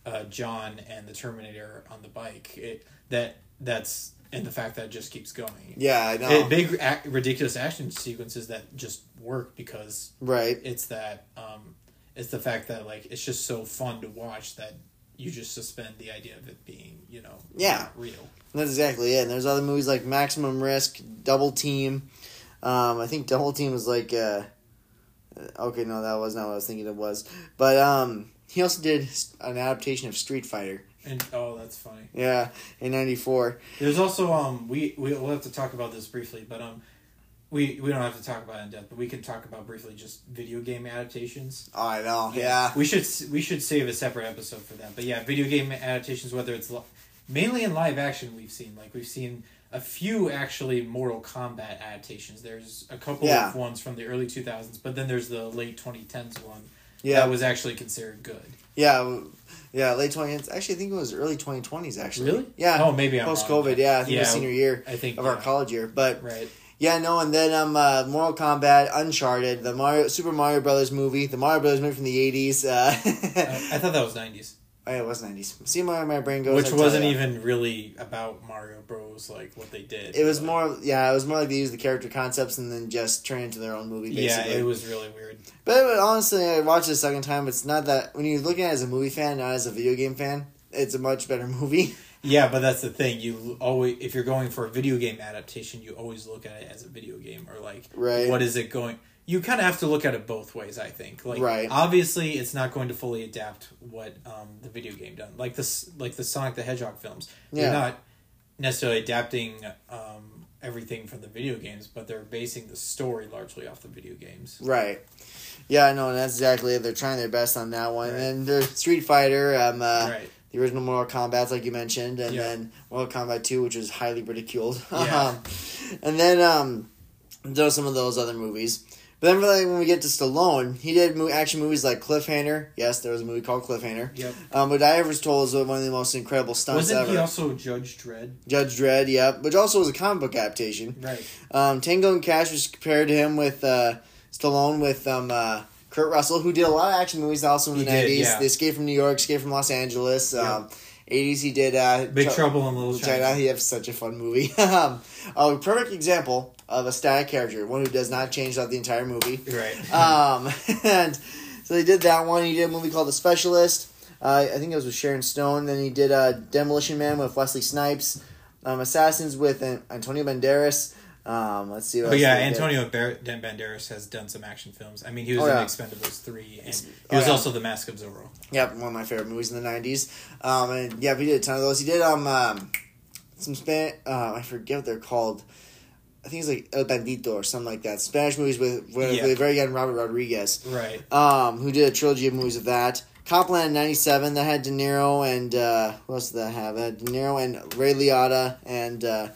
A: uh, john and the terminator on the bike it that that's and the fact that it just keeps going
B: yeah, I know.
A: It- big ac- ridiculous action sequences that just work because
B: right.
A: it's that um it's the fact that like it's just so fun to watch that you just suspend the idea of it being you know
B: Yeah.
A: real
B: That's exactly it. And there's other movies like Maximum Risk, Double Team. Um, I think Double Team was like. Uh, okay, no, that was not what I was thinking it was. But um, he also did an adaptation of Street Fighter.
A: and oh that's funny
B: Yeah, in '94.
A: there's also um we we'll have to talk about this briefly but um we we don't have to talk about it in depth but we can talk about briefly just video game adaptations
B: Oh, I know. Yeah.
A: we should we should save a separate episode for that but yeah video game adaptations whether it's li- mainly in live action we've seen like we've seen a few actually Mortal Kombat adaptations. There's a couple
B: Yeah.
A: of ones from the early 2000s, but then there's the late 2010s one
B: Yeah,
A: that was actually considered good.
B: yeah, yeah. Late twenties. Actually, I think it was early twenty twenties. Actually,
A: Really?
B: Yeah.
A: Oh, maybe
B: Post COVID. Yeah, I think it was
A: Yeah,
B: senior year
A: I think
B: of our college year. But
A: Right.
B: yeah, no, and then um, uh, Mortal Kombat, Uncharted, the Mario Super Mario Brothers movie, the Mario Brothers movie from the eighties. Uh,
A: I, I thought that was 90s.
B: Oh, yeah, it was nineties. See where my brain goes.
A: Which wasn't even really about Mario Bros. like what they did.
B: It was more, yeah, it was more like they used the character concepts and then just turn it into their own movie. Basically.
A: Yeah, it was really weird.
B: But, but honestly, I watched it a second time. It's not that when you're looking at it as a movie fan, not as a video game fan. It's a much better movie.
A: Yeah, but that's the thing. You always, if you're going for a video game adaptation, you always look at it as a video game or like,
B: Right.
A: what is it going? You kind of have to look at it both ways. I think. Like,
B: Right.
A: obviously, it's not going to fully adapt what um, the video game done. Like this, like the Sonic the Hedgehog films.
B: Yeah.
A: They're not necessarily adapting um, everything from the video games, but they're basing the story largely off the video games.
B: Right. Yeah, I know, and that's exactly it. They're trying their best on that one.
A: Right.
B: And there's Street Fighter, um, uh,
A: right.
B: the original Mortal Kombat, like you mentioned, and
A: Yeah.
B: then Mortal Kombat 2, which was highly ridiculed.
A: Yeah.
B: Um, and then um, there's some of those other movies. But then like, when we get to Stallone, he did mo- action movies like Cliffhanger. Yes, there was a movie called Cliffhanger.
A: Yep.
B: Um, but I was told is one of the most incredible stunts
A: Wasn't
B: ever.
A: he also Judge Dredd?
B: Judge Dredd, yep, which also was a comic book adaptation.
A: Right.
B: Um, Tango and Cash was compared to him with uh, Stallone with um, uh, Kurt Russell, who did a lot of action movies also in
A: He
B: the
A: did,
B: 90s.
A: yeah.
B: The Escape from New York, Escape from Los Angeles.
A: Yeah.
B: Um, 80s, he did uh,
A: Big
B: Tr-
A: Trouble in Little
B: China.
A: China.
B: He has such a fun movie. um, a perfect example of a static character, one who does not change throughout the entire movie.
A: Right.
B: Um, and so they did that one. He did a movie called The Specialist. Uh, I think it was with Sharon Stone. Then he did uh, Demolition Man with Wesley Snipes. Um, Assassins with Antonio Banderas. Um, let's see. What
A: But yeah. Antonio Bar- Banderas has done some action films. I mean, he was
B: Oh,
A: in
B: yeah.
A: Expendables three, and he
B: Oh,
A: was
B: yeah.
A: also the Mask of Zorro.
B: Yep, one of my favorite movies in the '90s. Um, and yeah, he did a ton of those. He did um, um some Span. Uh, I forget what they're called. I think it's like El Bandito or something like that. Spanish movies with with,
A: Yeah.
B: with very young Robert Rodriguez.
A: Right.
B: um, who did a trilogy of movies of that. Copland in '97 that had De Niro and uh, what else did that have? It had De Niro and Ray Liotta and uh,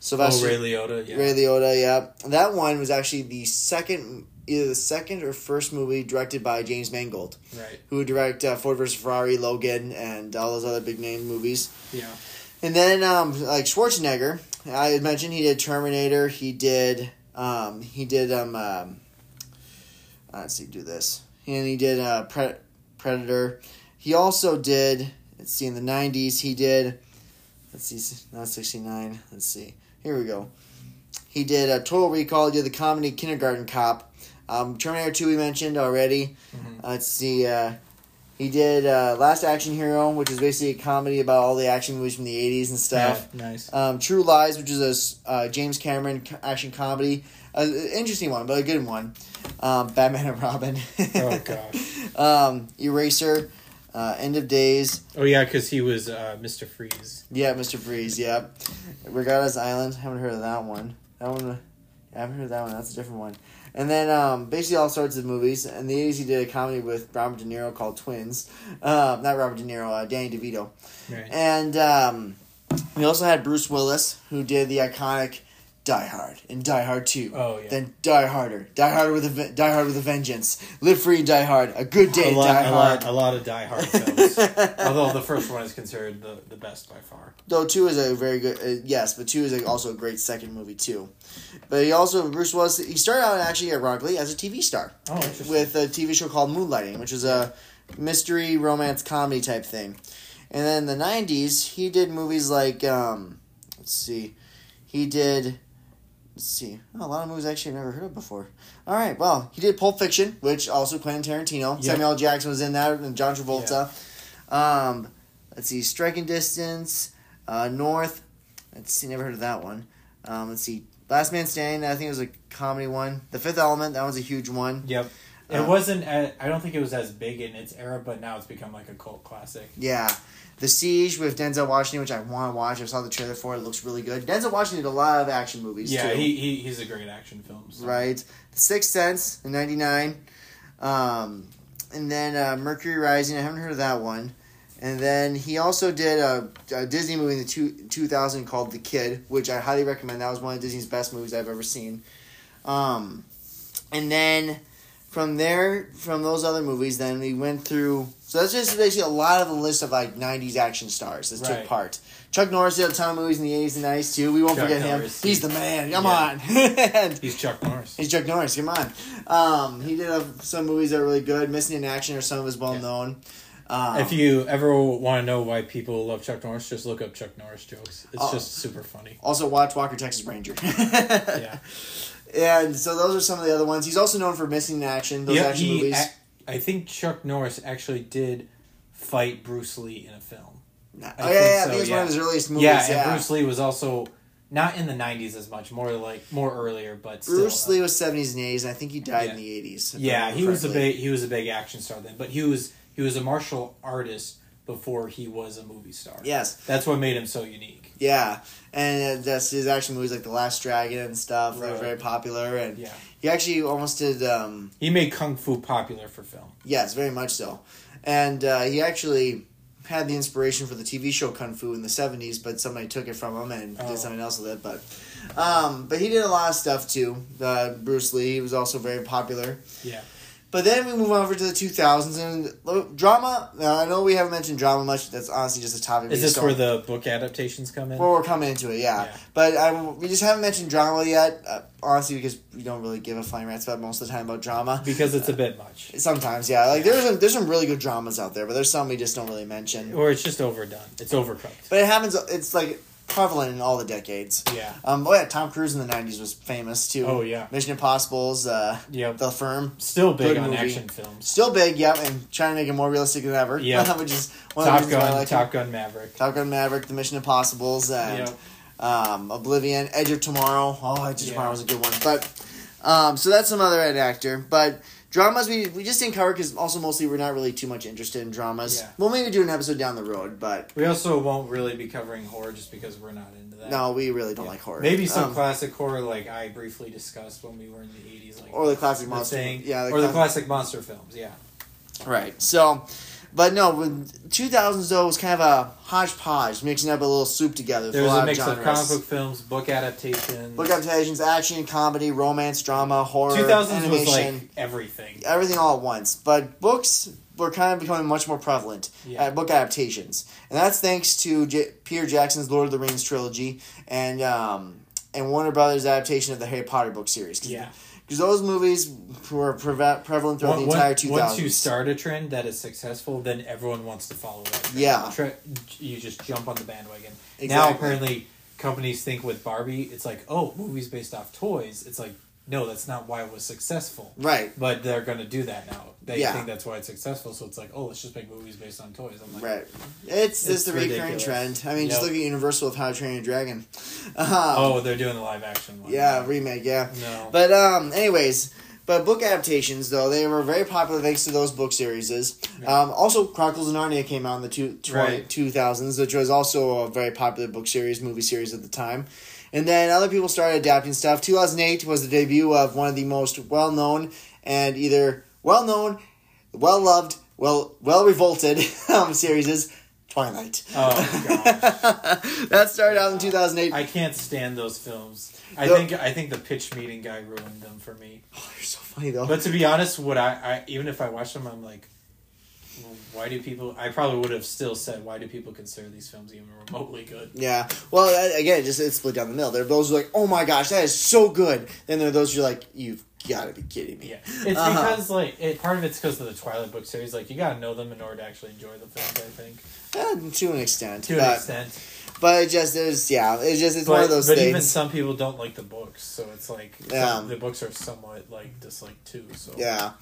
B: Sylvester
A: oh, Ray Liotta. Yeah.
B: Ray Liotta. Yeah, that one was actually the second, either the second or first movie directed by James Mangold,
A: right.
B: who would direct uh, Ford vs Ferrari, Logan, and all those other big name movies.
A: Yeah.
B: And then um, like Schwarzenegger, I mentioned he did Terminator. He did um, he did um, um let's see do this. And he did uh, Pre- Predator. He also did let's see in the nineties he did let's see not sixty nine. Let's see. Here we go. He did a Total Recall. He did the comedy Kindergarten Cop. Um, Terminator Two we mentioned already.
A: Mhm.
B: Uh, let's see. Uh, he did uh, Last Action Hero, which is basically a comedy about all the action movies from the '80s and stuff.
A: Yeah, nice.
B: Um, True Lies, which is a uh, James Cameron action comedy, uh, interesting one, but a good one. Um, Batman and Robin.
A: Oh, gosh.
B: um, Eraser, uh, End of Days.
A: Oh yeah, because he was uh, Mr. Freeze.
B: Yeah, Mr. Freeze. Yeah, Regatta's Island. Haven't heard of that one. That one. I haven't heard of that one. That's a different one. And then um, basically all sorts of movies. In the eighties, he did a comedy with Robert De Niro called Twins. Um, not Robert De Niro, uh, Danny DeVito.
A: Right.
B: And um, we also had Bruce Willis, who did the iconic Die Hard and Die Hard Two.
A: Oh yeah.
B: Then Die Harder, Die Harder with a Die Hard with a Vengeance, Live Free, Die Hard, A Good Day,
A: a lot,
B: Die
A: a
B: Hard.
A: lot, a lot of Die Hard films. Although the first one is considered the, the best by far.
B: Though two is a very good, uh, yes, but two is a, also a great second movie too. But he also Bruce Willis. He started out actually ironically as a TV star
A: Oh, interesting.
B: with a TV show called Moonlighting, which is a mystery romance comedy type thing. And then in the '90s, he did movies like um, let's see, he did. Let's see. Oh, a lot of movies actually I've never heard of before. All right, well, he did Pulp Fiction, which also Quentin Tarantino.
A: Yep.
B: Samuel Jackson was in that, and John Travolta. Um, let's see, Striking Distance, uh, North. Let's see, never heard of that one. Um, let's see, Last Man Standing. I think it was a comedy one. The Fifth Element. That was a huge one.
A: Yep. It
B: Uh,
A: wasn't. I don't think it was as big in its era, but now it's become like a cult classic.
B: Yeah. The Siege with Denzel Washington, which I want to watch. I saw the trailer for it. It looks really good. Denzel Washington did a lot of action movies
A: Yeah,
B: too.
A: he, he he's a great action film. so-
B: right. The Sixth Sense in '99, um, and then uh, Mercury Rising. I haven't heard of that one. And then he also did a, a Disney movie in the two, 2000 called The Kid, which I highly recommend. That was one of Disney's best movies I've ever seen. Um, and then from there, from those other movies, then we went through. So that's just basically a lot of the list of like '90s action stars that
A: Right.
B: took part. Chuck Norris did a ton of movies in the '80s and '90s too. We won't
A: Chuck
B: forget
A: Norris,
B: him. He's
A: he-
B: the man. Come
A: Yeah.
B: on.
A: He's Chuck Norris.
B: he's Chuck Norris. Come on. Um, he did uh, some movies that are really good. Missing in Action are some of his well known. Um,
A: If you ever want to know why people love Chuck Norris, just look up Chuck Norris jokes. It's
B: Oh.
A: just super funny.
B: also watch Walker Texas Ranger.
A: Yeah.
B: And so those are some of the other ones. He's also known for Missing in Action, those
A: Yeah,
B: action movies.
A: ac- I think Chuck Norris actually did fight Bruce Lee in a film.
B: oh yeah,
A: I
B: yeah,
A: think
B: I
A: so,
B: think it's one
A: yeah.
B: of his earliest movies.
A: yeah,
B: Yeah,
A: and Bruce Lee was also not in the '90s as much, more like more earlier, but still.
B: Bruce uh, Lee was seventies and eighties, and I think he died
A: Yeah.
B: in the eighties.
A: Yeah, he was a big he was a big action star then, but he was he was a martial artist before he was a movie star.
B: Yes,
A: That's what made him so unique.
B: yeah, and that's his action movies like The Last Dragon and stuff. They were
A: Right.
B: very popular, and
A: Yeah.
B: he actually almost did. Um,
A: He made kung fu popular for film.
B: yes, very much so, and uh, he actually had the inspiration for the TV show Kung Fu in the seventies, but somebody took it from him and
A: Oh.
B: did something else with it. But, um, but he did a lot of stuff too. Uh, Bruce Lee he was also very popular.
A: Yeah.
B: But then we move over to the 2000s and drama. Now I know we haven't mentioned drama much. That's honestly just a topic.
A: Is this where the book adaptations come in?
B: Well, we're coming into it, yeah.
A: Yeah.
B: But I, we just haven't mentioned drama yet, uh, honestly, because we don't really give a flying rat's about most of the time about drama.
A: because it's a bit much.
B: Sometimes, yeah. Like there's there's some really good dramas out there, but there's some we just don't really mention.
A: Or it's just overdone. It's overcooked.
B: But it happens. It's like prevalent in all the decades.
A: Yeah.
B: Um. Oh yeah, Tom Cruise in the '90s was famous too.
A: Oh, yeah.
B: Mission Impossible's uh,
A: Yep.
B: The Firm.
A: Still big
B: Good
A: on
B: movie.
A: action films.
B: Still big, yep, and trying to make it more realistic than ever.
A: Yep.
B: which is one of the reasons why I
A: Gun,
B: like
A: Top
B: it.
A: Gun Maverick.
B: Top Gun Maverick, The Mission Impossibles, and
A: Yep.
B: um, Oblivion, Edge of Tomorrow. Oh, Edge of
A: Yeah.
B: Tomorrow was a good one. But um, so that's some other actor. But dramas we we just didn't cover because also mostly we're not really too much interested in dramas.
A: Yeah.
B: We'll maybe do an episode down the road, but
A: We also won't really be covering horror just because we're not into that.
B: no, we really don't
A: Yeah.
B: like horror.
A: Maybe some
B: Um,
A: classic horror like I briefly discussed when we were in the 80s. Like
B: or the classic
A: The
B: monster.
A: Thing,
B: yeah,
A: or the
B: classic
A: monster films, yeah.
B: Right. So, but no, with 2000s though was kind of a hodgepodge, mixing up a little soup together.
A: There was
B: a
A: a mix of
B: genres.
A: comic book films, book adaptations.
B: Book adaptations, action, comedy, romance, drama, horror,
A: 2000s
B: animation,
A: was like everything.
B: everything all at once. But books were kind of becoming much more prevalent
A: Yeah.
B: at book adaptations, and that's thanks to J- Peter Jackson's Lord of the Rings trilogy and um, and Warner Brothers adaptation of the Harry Potter book series.
A: Yeah.
B: Because those movies were prevalent throughout
A: Once-
B: the entire 2000s.
A: Once you start a trend that is successful, then everyone wants to follow that.
B: Yeah.
A: Tre- you just jump on the bandwagon. Now apparently companies think with Barbie, it's like, oh, movies based off toys. It's like, no, that's not why it was successful.
B: right.
A: But they're gonna do that now. They
B: Yeah.
A: think that's why it's successful. So it's like, oh, let's just make movies based on toys. I'm like,
B: Right. It's, it's
A: It's
B: the recurring trend. I mean, just look at Universal with How to Train Your Dragon. Um,
A: oh, they're doing the live action one.
B: yeah, remake, yeah.
A: No.
B: But um, anyways, but book adaptations though they were very popular thanks to those book series. Um, also, Chronicles of Narnia came out in the two, 20,
A: Right.
B: 2000s, which was also a very popular book series, movie series at the time. And then other people started adapting stuff. 2008 was the debut of one of the most well known and either well known, well loved, well well revolted um, series, Twilight.
A: Oh,
B: that started out in 2008.
A: I can't stand those films. I
B: The-
A: think I think the pitch meeting guy ruined them for me.
B: Oh, you're so funny though.
A: But to be honest, what I, I even if I watched them, I'm like, why do people? I probably would have still said, why do people consider these films even remotely good?
B: Yeah. Well, again, just it's split down the middle. There are those who are like, oh my gosh, that is so good. Then there are those who are like, you've got to be kidding me.
A: Yeah, it's
B: Uh-huh.
A: because like it, part of it's because of the Twilight book series. Like you gotta know them in order to actually enjoy the films. I think
B: Eh, to an extent.
A: to
B: but,
A: an extent.
B: But it just is, yeah. It's just it's
A: but
B: one of those things.
A: but
B: things.
A: even some people don't like the books, so it's like some-
B: Yeah.
A: the books are somewhat like disliked too. So
B: Yeah,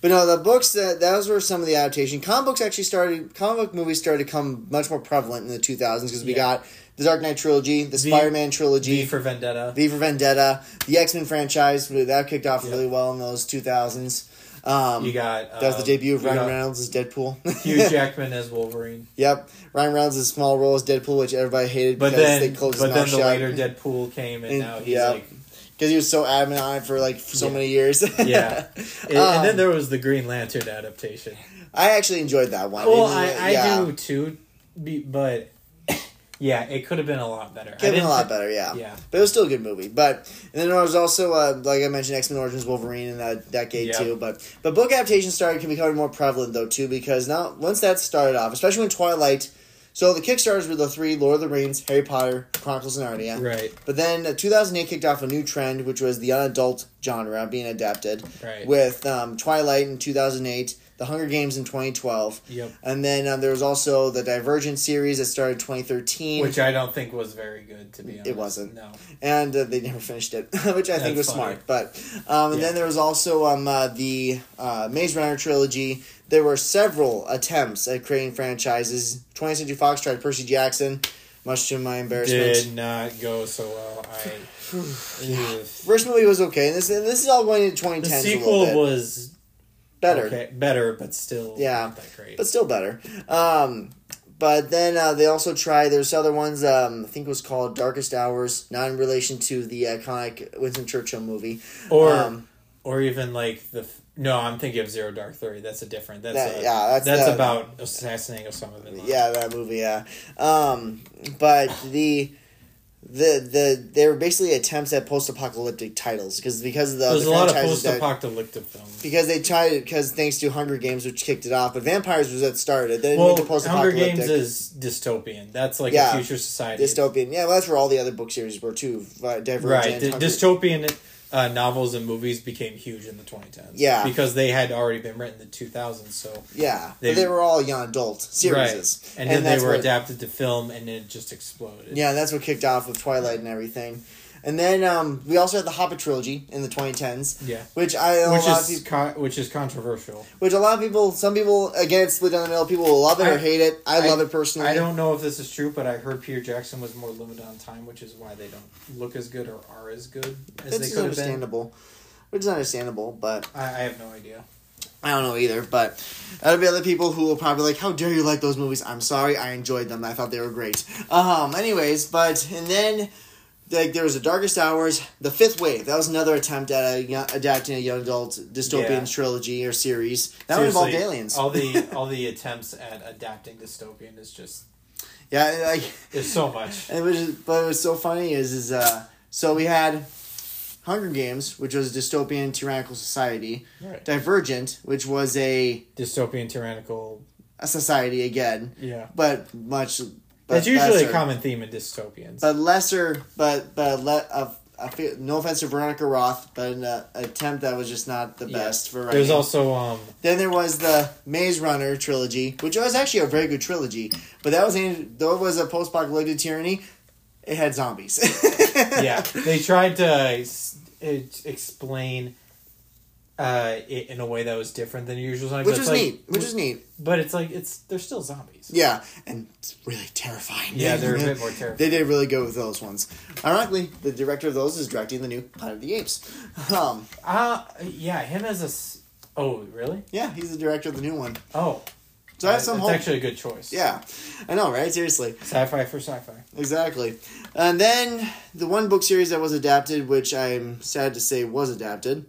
B: but no, the books that those were some of the adaptation. Comic books actually started. Comic book movies started to come much more prevalent in the two thousands because we
A: Yeah.
B: got the Dark Knight trilogy, the
A: V-
B: Spider Man
A: trilogy,
B: trilogy,
A: for Vendetta.
B: V for Vendetta, the X Men franchise that kicked off
A: Yeah.
B: really well in those two thousands. Um,
A: You got uh,
B: that was the debut of Ryan Reynolds as Deadpool.
A: Hugh Jackman as Wolverine.
B: Yep, Ryan Reynolds' a small role as Deadpool, which everybody hated
A: But
B: because
A: then,
B: they closed
A: but
B: his
A: then the later Deadpool came, and,
B: And-
A: now he's
B: yeah.
A: like
B: because he was so adamant on it for like so
A: Yeah.
B: many years.
A: Yeah. And,
B: Um,
A: and then there was the Green Lantern adaptation.
B: I actually enjoyed that one.
A: Well,
B: It-
A: I, I
B: yeah.
A: do too, but yeah, it could have been a lot better.
B: Could have been a lot better, yeah.
A: Yeah.
B: But it was still a good movie. But and then there was also uh, like I mentioned, X Men Origins Wolverine in that decade
A: Yeah.
B: too. But but book adaptations started becoming more prevalent though too because now once that started off, especially when Twilight. So the Kickstarters were the three: Lord of the Rings, Harry Potter, Chronicles of Narnia.
A: Right.
B: But then uh, 2008 kicked off a new trend, which was the unadult genre being adapted.
A: Right.
B: With um, Twilight in 2008, The Hunger Games in 2012,
A: Yep.
B: and then um, there was also the Divergent series that started 2013.
A: Which I don't think was very good, to be honest.
B: It wasn't.
A: No.
B: and uh, they never finished it, which I think was
A: funny.
B: smart. But um, and
A: Yeah.
B: then there was also um, uh, the uh, Maze Runner trilogy. There were several attempts at creating franchises. 20th Century Fox tried Percy Jackson, much to my embarrassment.
A: Did not go so well. I. Ugh.
B: First movie was okay, and this and this is all going into 2010.
A: The sequel was
B: better,
A: okay, better, but still
B: Yeah.
A: not that great.
B: but still better. Um, but then uh, they also tried. There's other ones. Um, I think it was called Darkest Hours, not in relation to the iconic Winston Churchill movie.
A: or
B: um,
A: or even like the no, I'm thinking of Zero Dark Thirty. That's a different. That's
B: That-
A: a,
B: yeah, that's
A: that's
B: the-
A: about assassinating Osama bin Laden.
B: Yeah, that movie. Yeah, um, but the the the they were basically attempts at post-apocalyptic titles because because of the
A: There's
B: the
A: a lot of post-apocalyptic films.
B: because they tried it because thanks to Hunger Games which kicked it off, but Vampires was that started. Then it
A: Well, Hunger. Games is dystopian. That's like
B: Yeah.
A: a future society.
B: dystopian. Yeah, well, that's where all the other book series were too. Uh, Divergent,
A: right. Dystopian uh, novels and movies became huge in the 2010s.
B: Yeah.
A: because they had already been written in the 2000s. So
B: Yeah,
A: They-
B: but they were all young adult series.
A: right, and, then they were
B: what-
A: adapted to film, and it just exploded.
B: Yeah, that's what kicked off with Twilight and everything. And then um, we also had the Hobbit trilogy in the 2010s,
A: yeah.
B: which I
A: Which
B: a lot of
A: is
B: people,
A: con- which is controversial.
B: which a lot of people, some people again split down the middle. People will love it or hate it. I,
A: I-
B: love it personally.
A: I don't know if this is true, but I heard Peter Jackson was more limited on time, which is why they don't look as good or are as good as
B: It's
A: they could have been.
B: understandable. Which is understandable, but
A: I, I have no idea.
B: I don't know either. But there'll be other people who will probably like, "How dare you like those movies?" I'm sorry, I enjoyed them. I thought they were great. Um. Anyways, but and then. Like there was the Darkest Hours, the Fifth Wave. That was another attempt at a, young- adapting a young adult dystopian
A: Yeah.
B: trilogy or series. That one involved aliens.
A: all the all the attempts at adapting dystopian is just
B: yeah, like
A: there's so much.
B: And it was but it was so funny is is uh so we had Hunger Games, which was a dystopian tyrannical society,
A: Right.
B: Divergent, which was a,
A: Dystopian tyrannical.
B: a society again,
A: Yeah.
B: but much
A: That's usually
B: lesser,
A: a common theme in dystopians.
B: but lesser, but but le, uh, I feel, no offense to Veronica Roth, but an uh, attempt that was just not the
A: Yeah.
B: best for writing.
A: There's also um
B: Then there was the Maze Runner trilogy, which was actually a very good trilogy, but that was though it was a post-apocalyptic tyranny, it had zombies.
A: yeah they tried to s- explain uh in a way that was different than usual zombies.
B: which was
A: like-
B: neat. Which was neat.
A: but it's like it's they're still zombies.
B: Yeah, and it's really terrifying.
A: Yeah, they're a bit more terrifying.
B: They did really good with those ones. Ironically, the director of those is directing the new Planet of the Apes. Um,
A: Uh yeah, him as a s- oh really
B: yeah, he's the director of the new one.
A: oh
B: So I have some
A: That's
B: hope.
A: actually a good choice.
B: Yeah, I know, right? Seriously,
A: sci-fi for sci-fi.
B: exactly. And then the one book series that was adapted, which I'm sad to say was adapted, uh,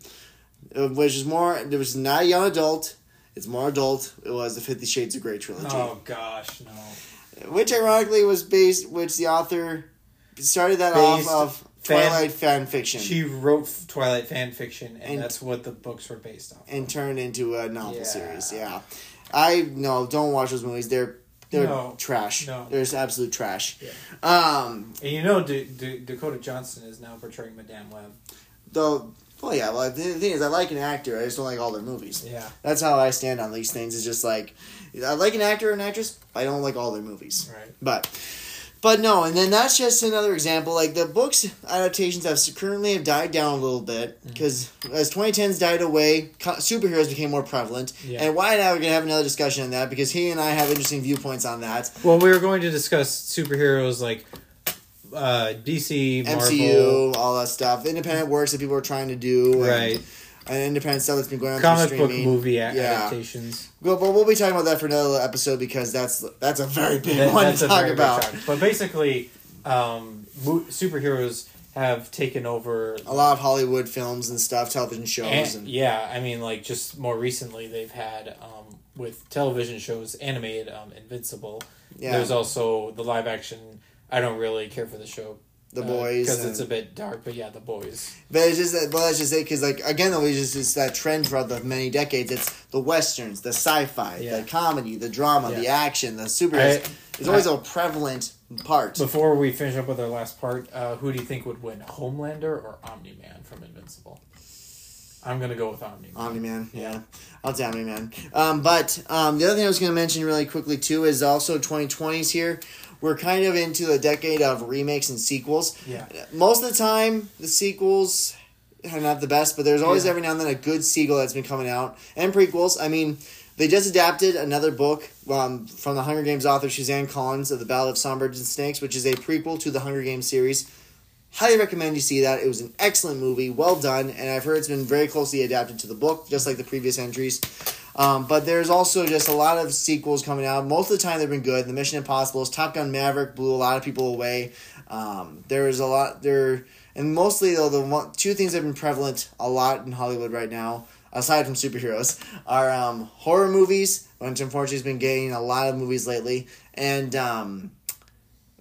B: which is more, it was not a young adult. It's more adult. It was the Fifty Shades of Grey trilogy.
A: Oh gosh, no.
B: which ironically was based which the author started that
A: Based
B: off of
A: fan-
B: Twilight fan fiction
A: She wrote Twilight fan fiction, and,
B: And-
A: that's what the books were based on.
B: and turned into a novel
A: Yeah.
B: series. Yeah, I no, don't watch those movies. They're they're
A: No.
B: trash.
A: No.
B: They're just absolute trash.
A: Yeah.
B: Um,
A: And you know, D- D- Dakota Johnson is now portraying Madame Web.
B: though. Well, yeah. Well, the thing is, I like an actor. I just don't like all their movies.
A: Yeah,
B: That's how I stand on these things. It's just like I like an actor or an actress. I don't like all their movies.
A: right.
B: But but no, and then that's just another example. Like the books adaptations have currently have died down a little bit
A: Mm-hmm.
B: because as 2010s died away, co- superheroes became more prevalent.
A: Yeah.
B: And Wyatt and I are gonna have another discussion on that because he and I have interesting viewpoints on that.
A: Well, we were going to discuss superheroes like uh, DC, Marvel,
B: MCU, all that stuff, independent works that people are trying to do,
A: right?
B: And independent stuff that's been going on
A: Comic book movie
B: Yeah.
A: adaptations.
B: Well, but we'll be talking about that for another episode because that's that's a very big
A: That-
B: one to talk about.
A: But basically, um, mo- superheroes have taken over
B: A lot of Hollywood films and stuff, television shows,
A: And,
B: and,
A: yeah, I mean, like just more recently, they've had um, with television shows animated um, Invincible.
B: yeah,
A: There's also the live action. I don't really care for the show.
B: The Boys,
A: because it's a bit dark. But yeah, the boys.
B: But it's just that. Well, let's just say because like again, it's just it's that trend throughout the many decades. It's the westerns, the sci-fi,
A: Yeah.
B: the comedy, the drama, the action, the superheroes.
A: I-
B: It's always a prevalent part.
A: Before we finish up with our last part, uh, who do you think would win, Homelander or Omni Man from Invincible? I'm gonna go with Omni.
B: Omni Man, yeah, I'll say Omni Man. Um, but um, the other thing I was going to mention really quickly too is also 2020s here. We're kind of into a decade of remakes and sequels.
A: Yeah.
B: Most of the time, the sequels are not the best, but there's always
A: Yeah.
B: every now and then a good sequel that's been coming out and prequels. I mean, they just adapted another book um, from the Hunger Games author Suzanne Collins of the Ballad of Songbirds and Snakes, which is a prequel to the Hunger Games series. Highly recommend you see that. It was an excellent movie, well done, and I've heard it's been very closely adapted to the book, just like the previous entries. Um, but there's also just a lot of sequels coming out. Most of the time, they've been good. The Mission Impossibles, Top Gun Maverick blew a lot of people away. Um, there is a lot there, and mostly though the one, two things that have been prevalent a lot in Hollywood right now, aside from superheroes, are um, horror movies, which unfortunately has been getting a lot of movies lately, and um,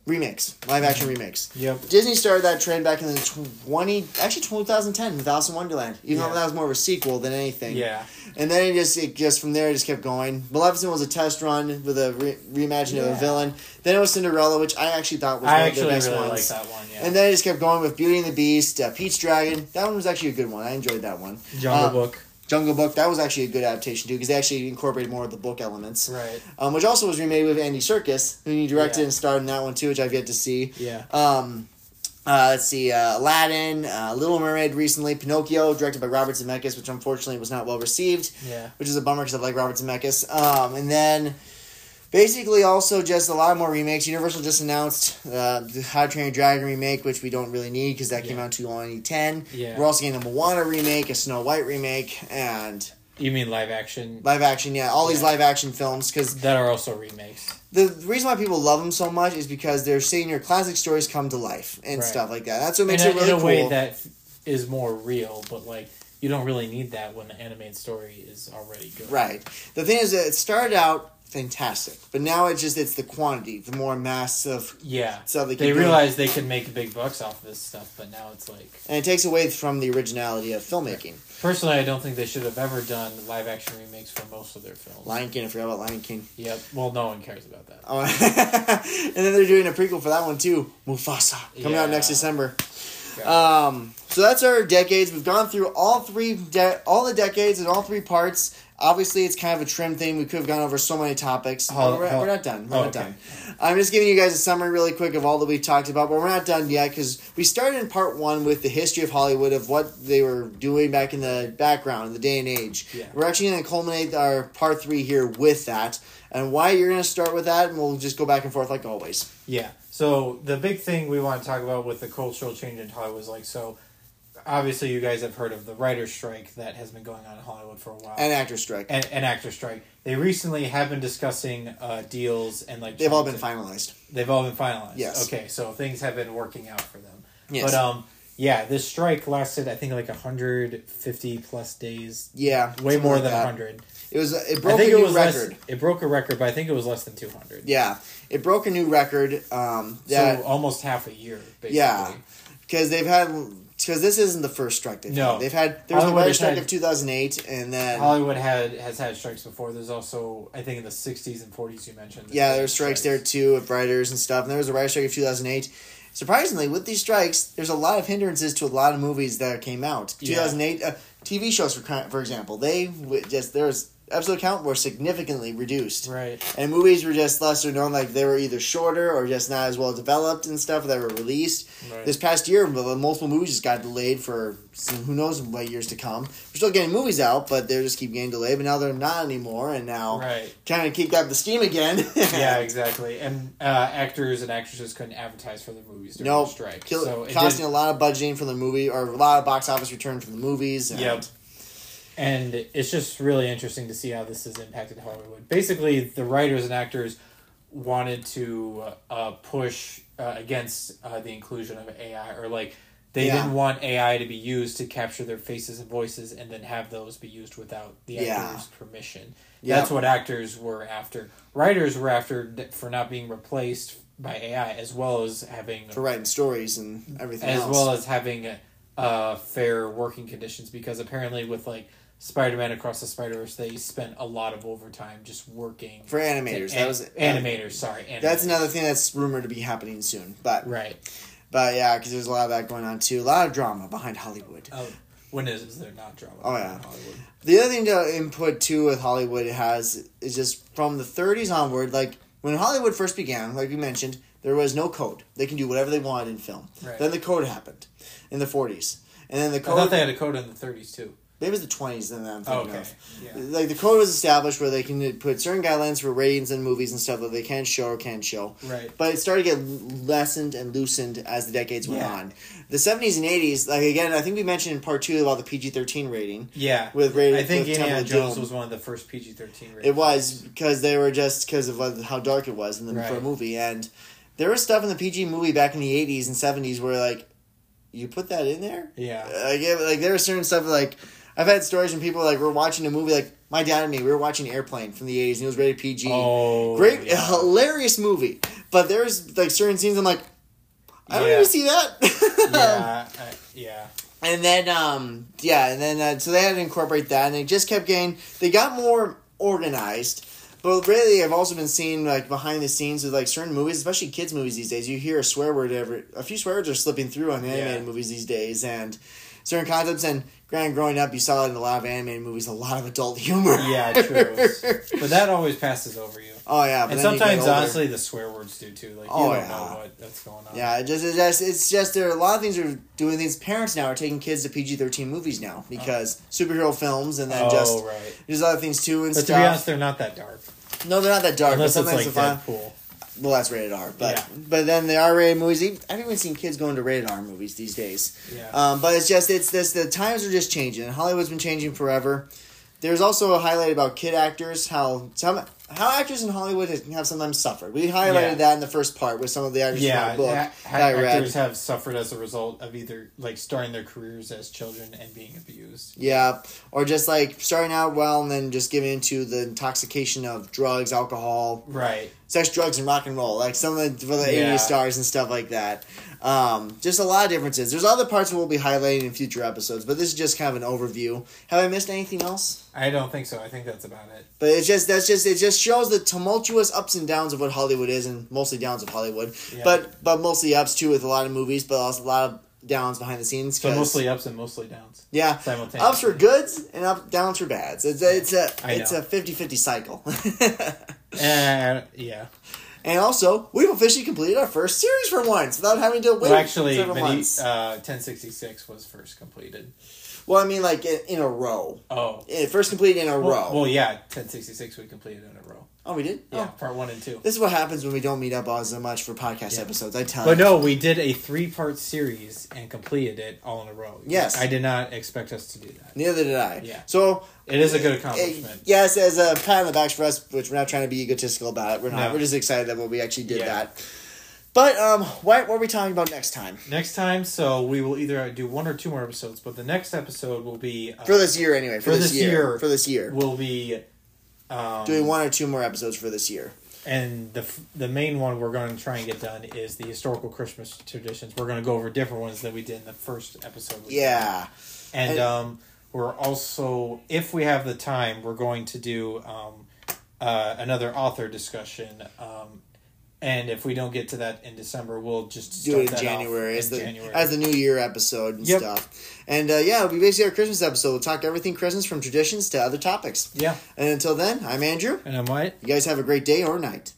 B: remakes, live action remakes.
A: Yep.
B: Disney started that trend back in the twenty, actually 2010 with Alice in Wonderland. Even
A: Yeah.
B: though that was more of a sequel than anything.
A: Yeah.
B: And then it just it just from there it just kept going. Maleficent was a test run with a re- reimagining of a villain. Then it was Cinderella, which I actually thought was
A: I
B: one of the best
A: really
B: ones.
A: that one. Yeah.
B: And then it just kept going with Beauty and the Beast, uh, Pete's Dragon. That one was actually a good one. I enjoyed that one.
A: Jungle
B: uh,
A: Book.
B: Jungle Book. That was actually a good adaptation too because they actually incorporated more of the book elements.
A: Right.
B: Um, which also was remade with Andy Serkis, who he directed
A: Yeah.
B: and starred in that one too, which I've yet to see.
A: Yeah.
B: Um, uh, let's see, uh, Aladdin, uh, Little Mermaid recently, Pinocchio, directed by Robert Zemeckis, which unfortunately was not well received,
A: Yeah.
B: which is a bummer because I like Robert Zemeckis. Um, and then basically also just a lot more remakes. Universal just announced uh, the How to Train Your Dragon remake, which we don't really need because that came
A: Yeah.
B: out in 2010.
A: Yeah.
B: We're also getting a Moana remake, a Snow White remake, and
A: You mean live action?
B: live action. Yeah, all these live action films because
A: That are also remakes.
B: the reason why people love them so much is because they're seeing your classic stories come to life and
A: Right.
B: stuff like that. That's what
A: In
B: makes
A: a,
B: it really
A: in a
B: cool.
A: way that is more real, but like you don't really need that when the animated story is already good.
B: right. The thing is that it started out fantastic, but now it's just it's the quantity, the more massive,
A: Yeah.
B: So they
A: they realized they could make big bucks off this stuff, but now it's like
B: and it takes away from the originality of filmmaking.
A: personally, I don't think they should have ever done live action remakes for most of their films.
B: Lion King, I forgot about Lion King.
A: Yep. Well, no one cares about that.
B: Oh, and then they're doing a prequel for that one too, Mufasa, coming out next December.
A: Yeah.
B: Um, so that's our decades. We've gone through all three, de- all the decades and all three parts. Obviously, it's kind of a trim thing. We could have gone over so many topics.
A: Hold-
B: we're,
A: hold-
B: we're not done. We're
A: Oh,
B: not
A: okay.
B: done. I'm just giving you guys a summary really quick of all that we've talked about, but we're not done yet because we started in part one with the history of Hollywood of what they were doing back in the background, in the day and age.
A: Yeah.
B: We're actually going to culminate our part three here with that. And Wyatt you're going to start with that, and we'll just go back and forth like always.
A: Yeah. So the big thing we want to talk about with the cultural change in Hollywood is like so. Obviously, you guys have heard of the writer's strike that has been going on in Hollywood for a while,
B: And actor strike.
A: and, and actor strike. They recently have been discussing uh, deals and like
B: They've all been
A: to-
B: finalized.
A: They've all been finalized.
B: Yes.
A: Okay, so things have been working out for them.
B: Yes.
A: But um, yeah, this strike lasted I think like hundred fifty plus days,
B: yeah.
A: way more
B: like
A: than
B: that.
A: hundred.
B: It was. It
A: I
B: broke a
A: think it
B: new
A: was
B: record.
A: less. It broke a record, but I think it was less than two hundred.
B: Yeah, it broke a new record. Um, that
A: So almost half a year, basically.
B: Yeah. because they've had because this isn't the first strike they've
A: No.
B: had. They've had there was the
A: Hollywood
B: writer's
A: has
B: strike
A: had-
B: of two thousand eight, and then
A: Hollywood had has had strikes before. There's also I think in the '60s and '40s you mentioned.
B: yeah, there were strikes there too of writers and stuff. And there was a writer's strike of two thousand eight. Surprisingly, with these strikes, there's a lot of hindrances to a lot of movies that came out.
A: Yeah.
B: 2008 uh, TV shows, for for example, they just there was episode count were significantly reduced.
A: Right.
B: And movies were just lesser known, like they were either shorter or just not as well developed and stuff that were released.
A: Right.
B: This past year, multiple movies just got delayed for some, who knows what years to come. We're still getting movies out, but they just keep getting delayed. But now they're not anymore, and now
A: Right.
B: trying to kick up the steam again.
A: yeah, exactly. And uh, actors and actresses couldn't advertise for the movies during
B: no,
A: the strike.
B: kill,
A: so
B: costing
A: did,
B: a lot of budgeting for the movie or a lot of box office return for the movies. And
A: Yep. And it's just really interesting to see how this has impacted Hollywood. Basically, the writers and actors wanted to uh, push uh, against uh, the inclusion of AI or like They
B: Yeah.
A: didn't want AI to be used to capture their faces and voices and then have those be used without the
B: Yeah.
A: actor's permission.
B: Yeah.
A: That's what actors were after. Writers were after for not being replaced by AI, as well as having
B: for writing stories and everything
A: as
B: else.
A: well as having uh, fair working conditions. Because apparently, with like Spider-Man Across the Spider-Verse, they spent a lot of overtime just working
B: for animators.
A: to-
B: that was
A: animators. Sorry, animators.
B: That's another thing that's rumored to be happening soon. But
A: right.
B: but yeah, because there's a lot of that going on too. A lot of drama behind Hollywood.
A: Oh, when is, is there not drama?
B: Oh, yeah.
A: Hollywood?
B: The other thing to input too with Hollywood has is just from the 30s onward. Like when Hollywood first began, like we mentioned, there was no code. They can do whatever they wanted in film.
A: Right.
B: Then the code happened in the 40s, and then the code.
A: I thought they had a code in the 30s too.
B: Maybe it was the 20s. Then I'm
A: Oh,
B: thinking
A: okay.
B: of.
A: Yeah.
B: Like the code was established where they can put certain guidelines for ratings in movies and stuff that they can show or can't show.
A: Right.
B: But it started to get lessened and loosened as the decades went
A: Yeah.
B: on. The 70s and 80s, like again, I think we mentioned in part two about the PG 13 rating.
A: Yeah.
B: With rated-
A: I think
B: with Temple
A: Indiana Jones
B: Doom.
A: was one of the first PG 13
B: It was because they were just because of how dark it was in the for a
A: Right.
B: movie, and there was stuff in the PG movie back in the '80s and '70s where like, you put that in there,
A: Yeah.
B: like, it, like there was certain stuff like I've had stories when people like we're watching a movie like my dad and me we were watching Airplane from the '80s and it was rated PG,
A: Oh.
B: great
A: yeah.
B: hilarious movie, but there's like certain scenes I'm like, I don't
A: Yeah.
B: even see that.
A: yeah. I- yeah.
B: And then, um, yeah, and then uh, so they had to incorporate that, and they just kept getting. They got more organized, but really, I've also been seeing like behind the scenes with like certain movies, especially kids movies these days. You hear a swear word every. A few swear words are slipping through on the animated
A: Yeah.
B: movies these days, and certain concepts. And granted, growing up, you saw it in a lot of animated movies, a lot of adult humor.
A: Yeah, true. but that always passes over you.
B: oh yeah, but
A: And
B: then you get
A: sometimes, honestly, the swear words do too. Like, you
B: Oh,
A: don't
B: yeah.
A: know what that's going on.
B: Yeah, it just, it's just it's just there are a lot of things are doing things. Parents now are taking kids to PG thirteen movies now oh. because superhero films and then
A: Oh,
B: just
A: right.
B: there's other things too and
A: But to
B: stuff.
A: be honest, they're not that dark.
B: no, they're not that dark.
A: Unless
B: but
A: it's
B: sometimes
A: like
B: the fun- Well, that's rated R. But
A: Yeah.
B: but then the R rated movies. I've even seen kids going to rated R movies these days.
A: Yeah.
B: Um, but it's just it's this the times are just changing. and Hollywood's been changing forever. There's also a highlight about kid actors how some how actors in Hollywood have sometimes suffered. We highlighted
A: Yeah.
B: that in the first part with some of the actors
A: yeah,
B: from our book
A: ha- ha-
B: that I read.
A: actors have suffered as a result of either like starting their careers as children and being abused.
B: Yeah, or just like starting out well and then just giving into the intoxication of drugs, alcohol,
A: Right.
B: sex, drugs, and rock and roll. Like some of the, for the
A: Yeah.
B: 80s stars and stuff like that. Um, just a lot of differences. There's other parts we'll be highlighting in future episodes, but this is just kind of an overview. Have I missed anything else?
A: I don't think so. I think that's about it.
B: But it's just that's just it just shows the tumultuous ups and downs of what Hollywood is, and mostly downs of Hollywood.
A: Yeah.
B: But but mostly ups too with a lot of movies, but also a lot of downs behind the scenes.
A: So mostly ups and mostly downs
B: yeah,
A: simultaneously.
B: ups for goods and up downs for bads. It's a it's a it's a 50-50 cycle.
A: Uh, yeah.
B: And also, we've officially completed our first series for once without having to wait
A: Well, actually, Medi-
B: months.
A: uh, 1066 was first completed.
B: well, I mean, like in, in a row.
A: Oh.
B: First completed in a
A: Well,
B: row.
A: well, yeah, 1066 we completed in a row.
B: Oh, we did.
A: Yeah,
B: Oh.
A: part one and two.
B: This is what happens when we don't meet up as much for podcast
A: Yeah.
B: episodes. I tell
A: But
B: you.
A: But no, we did a three part series and completed it all in a row.
B: Yes.
A: I did not expect us to do that.
B: Neither did I.
A: Yeah.
B: So
A: It is a good
B: eh,
A: accomplishment.
B: yes, as a pat on the back for us, which we're not trying to be egotistical about it. We're not.
A: No.
B: We're just excited that we actually did
A: Yeah.
B: that. But um, what, what are we talking about next time
A: Next time, so we will either do one or two more episodes, but the next episode will be uh,
B: for this year? Anyway, for,
A: For
B: this,
A: this
B: year,
A: year.
B: for this year,
A: will be um,
B: doing one or two more episodes for this year.
A: and the f- the main one we're going to try and get done is the historical Christmas traditions. We're going to go over different ones that we did in the first episode. did.
B: Yeah.
A: and
B: And-
A: um, we're also, if we have the time, we're going to do um, uh, another author discussion. Um, and if we don't get to that in December, we'll just
B: do it in January
A: in
B: as the
A: January.
B: as the New Year episode and
A: Yep.
B: stuff. And uh, yeah, it'll be basically our Christmas episode. We'll talk everything Christmas from traditions to other topics.
A: yeah.
B: And until then, I'm Andrew.
A: And I'm Wyatt.
B: You guys have a great day or night.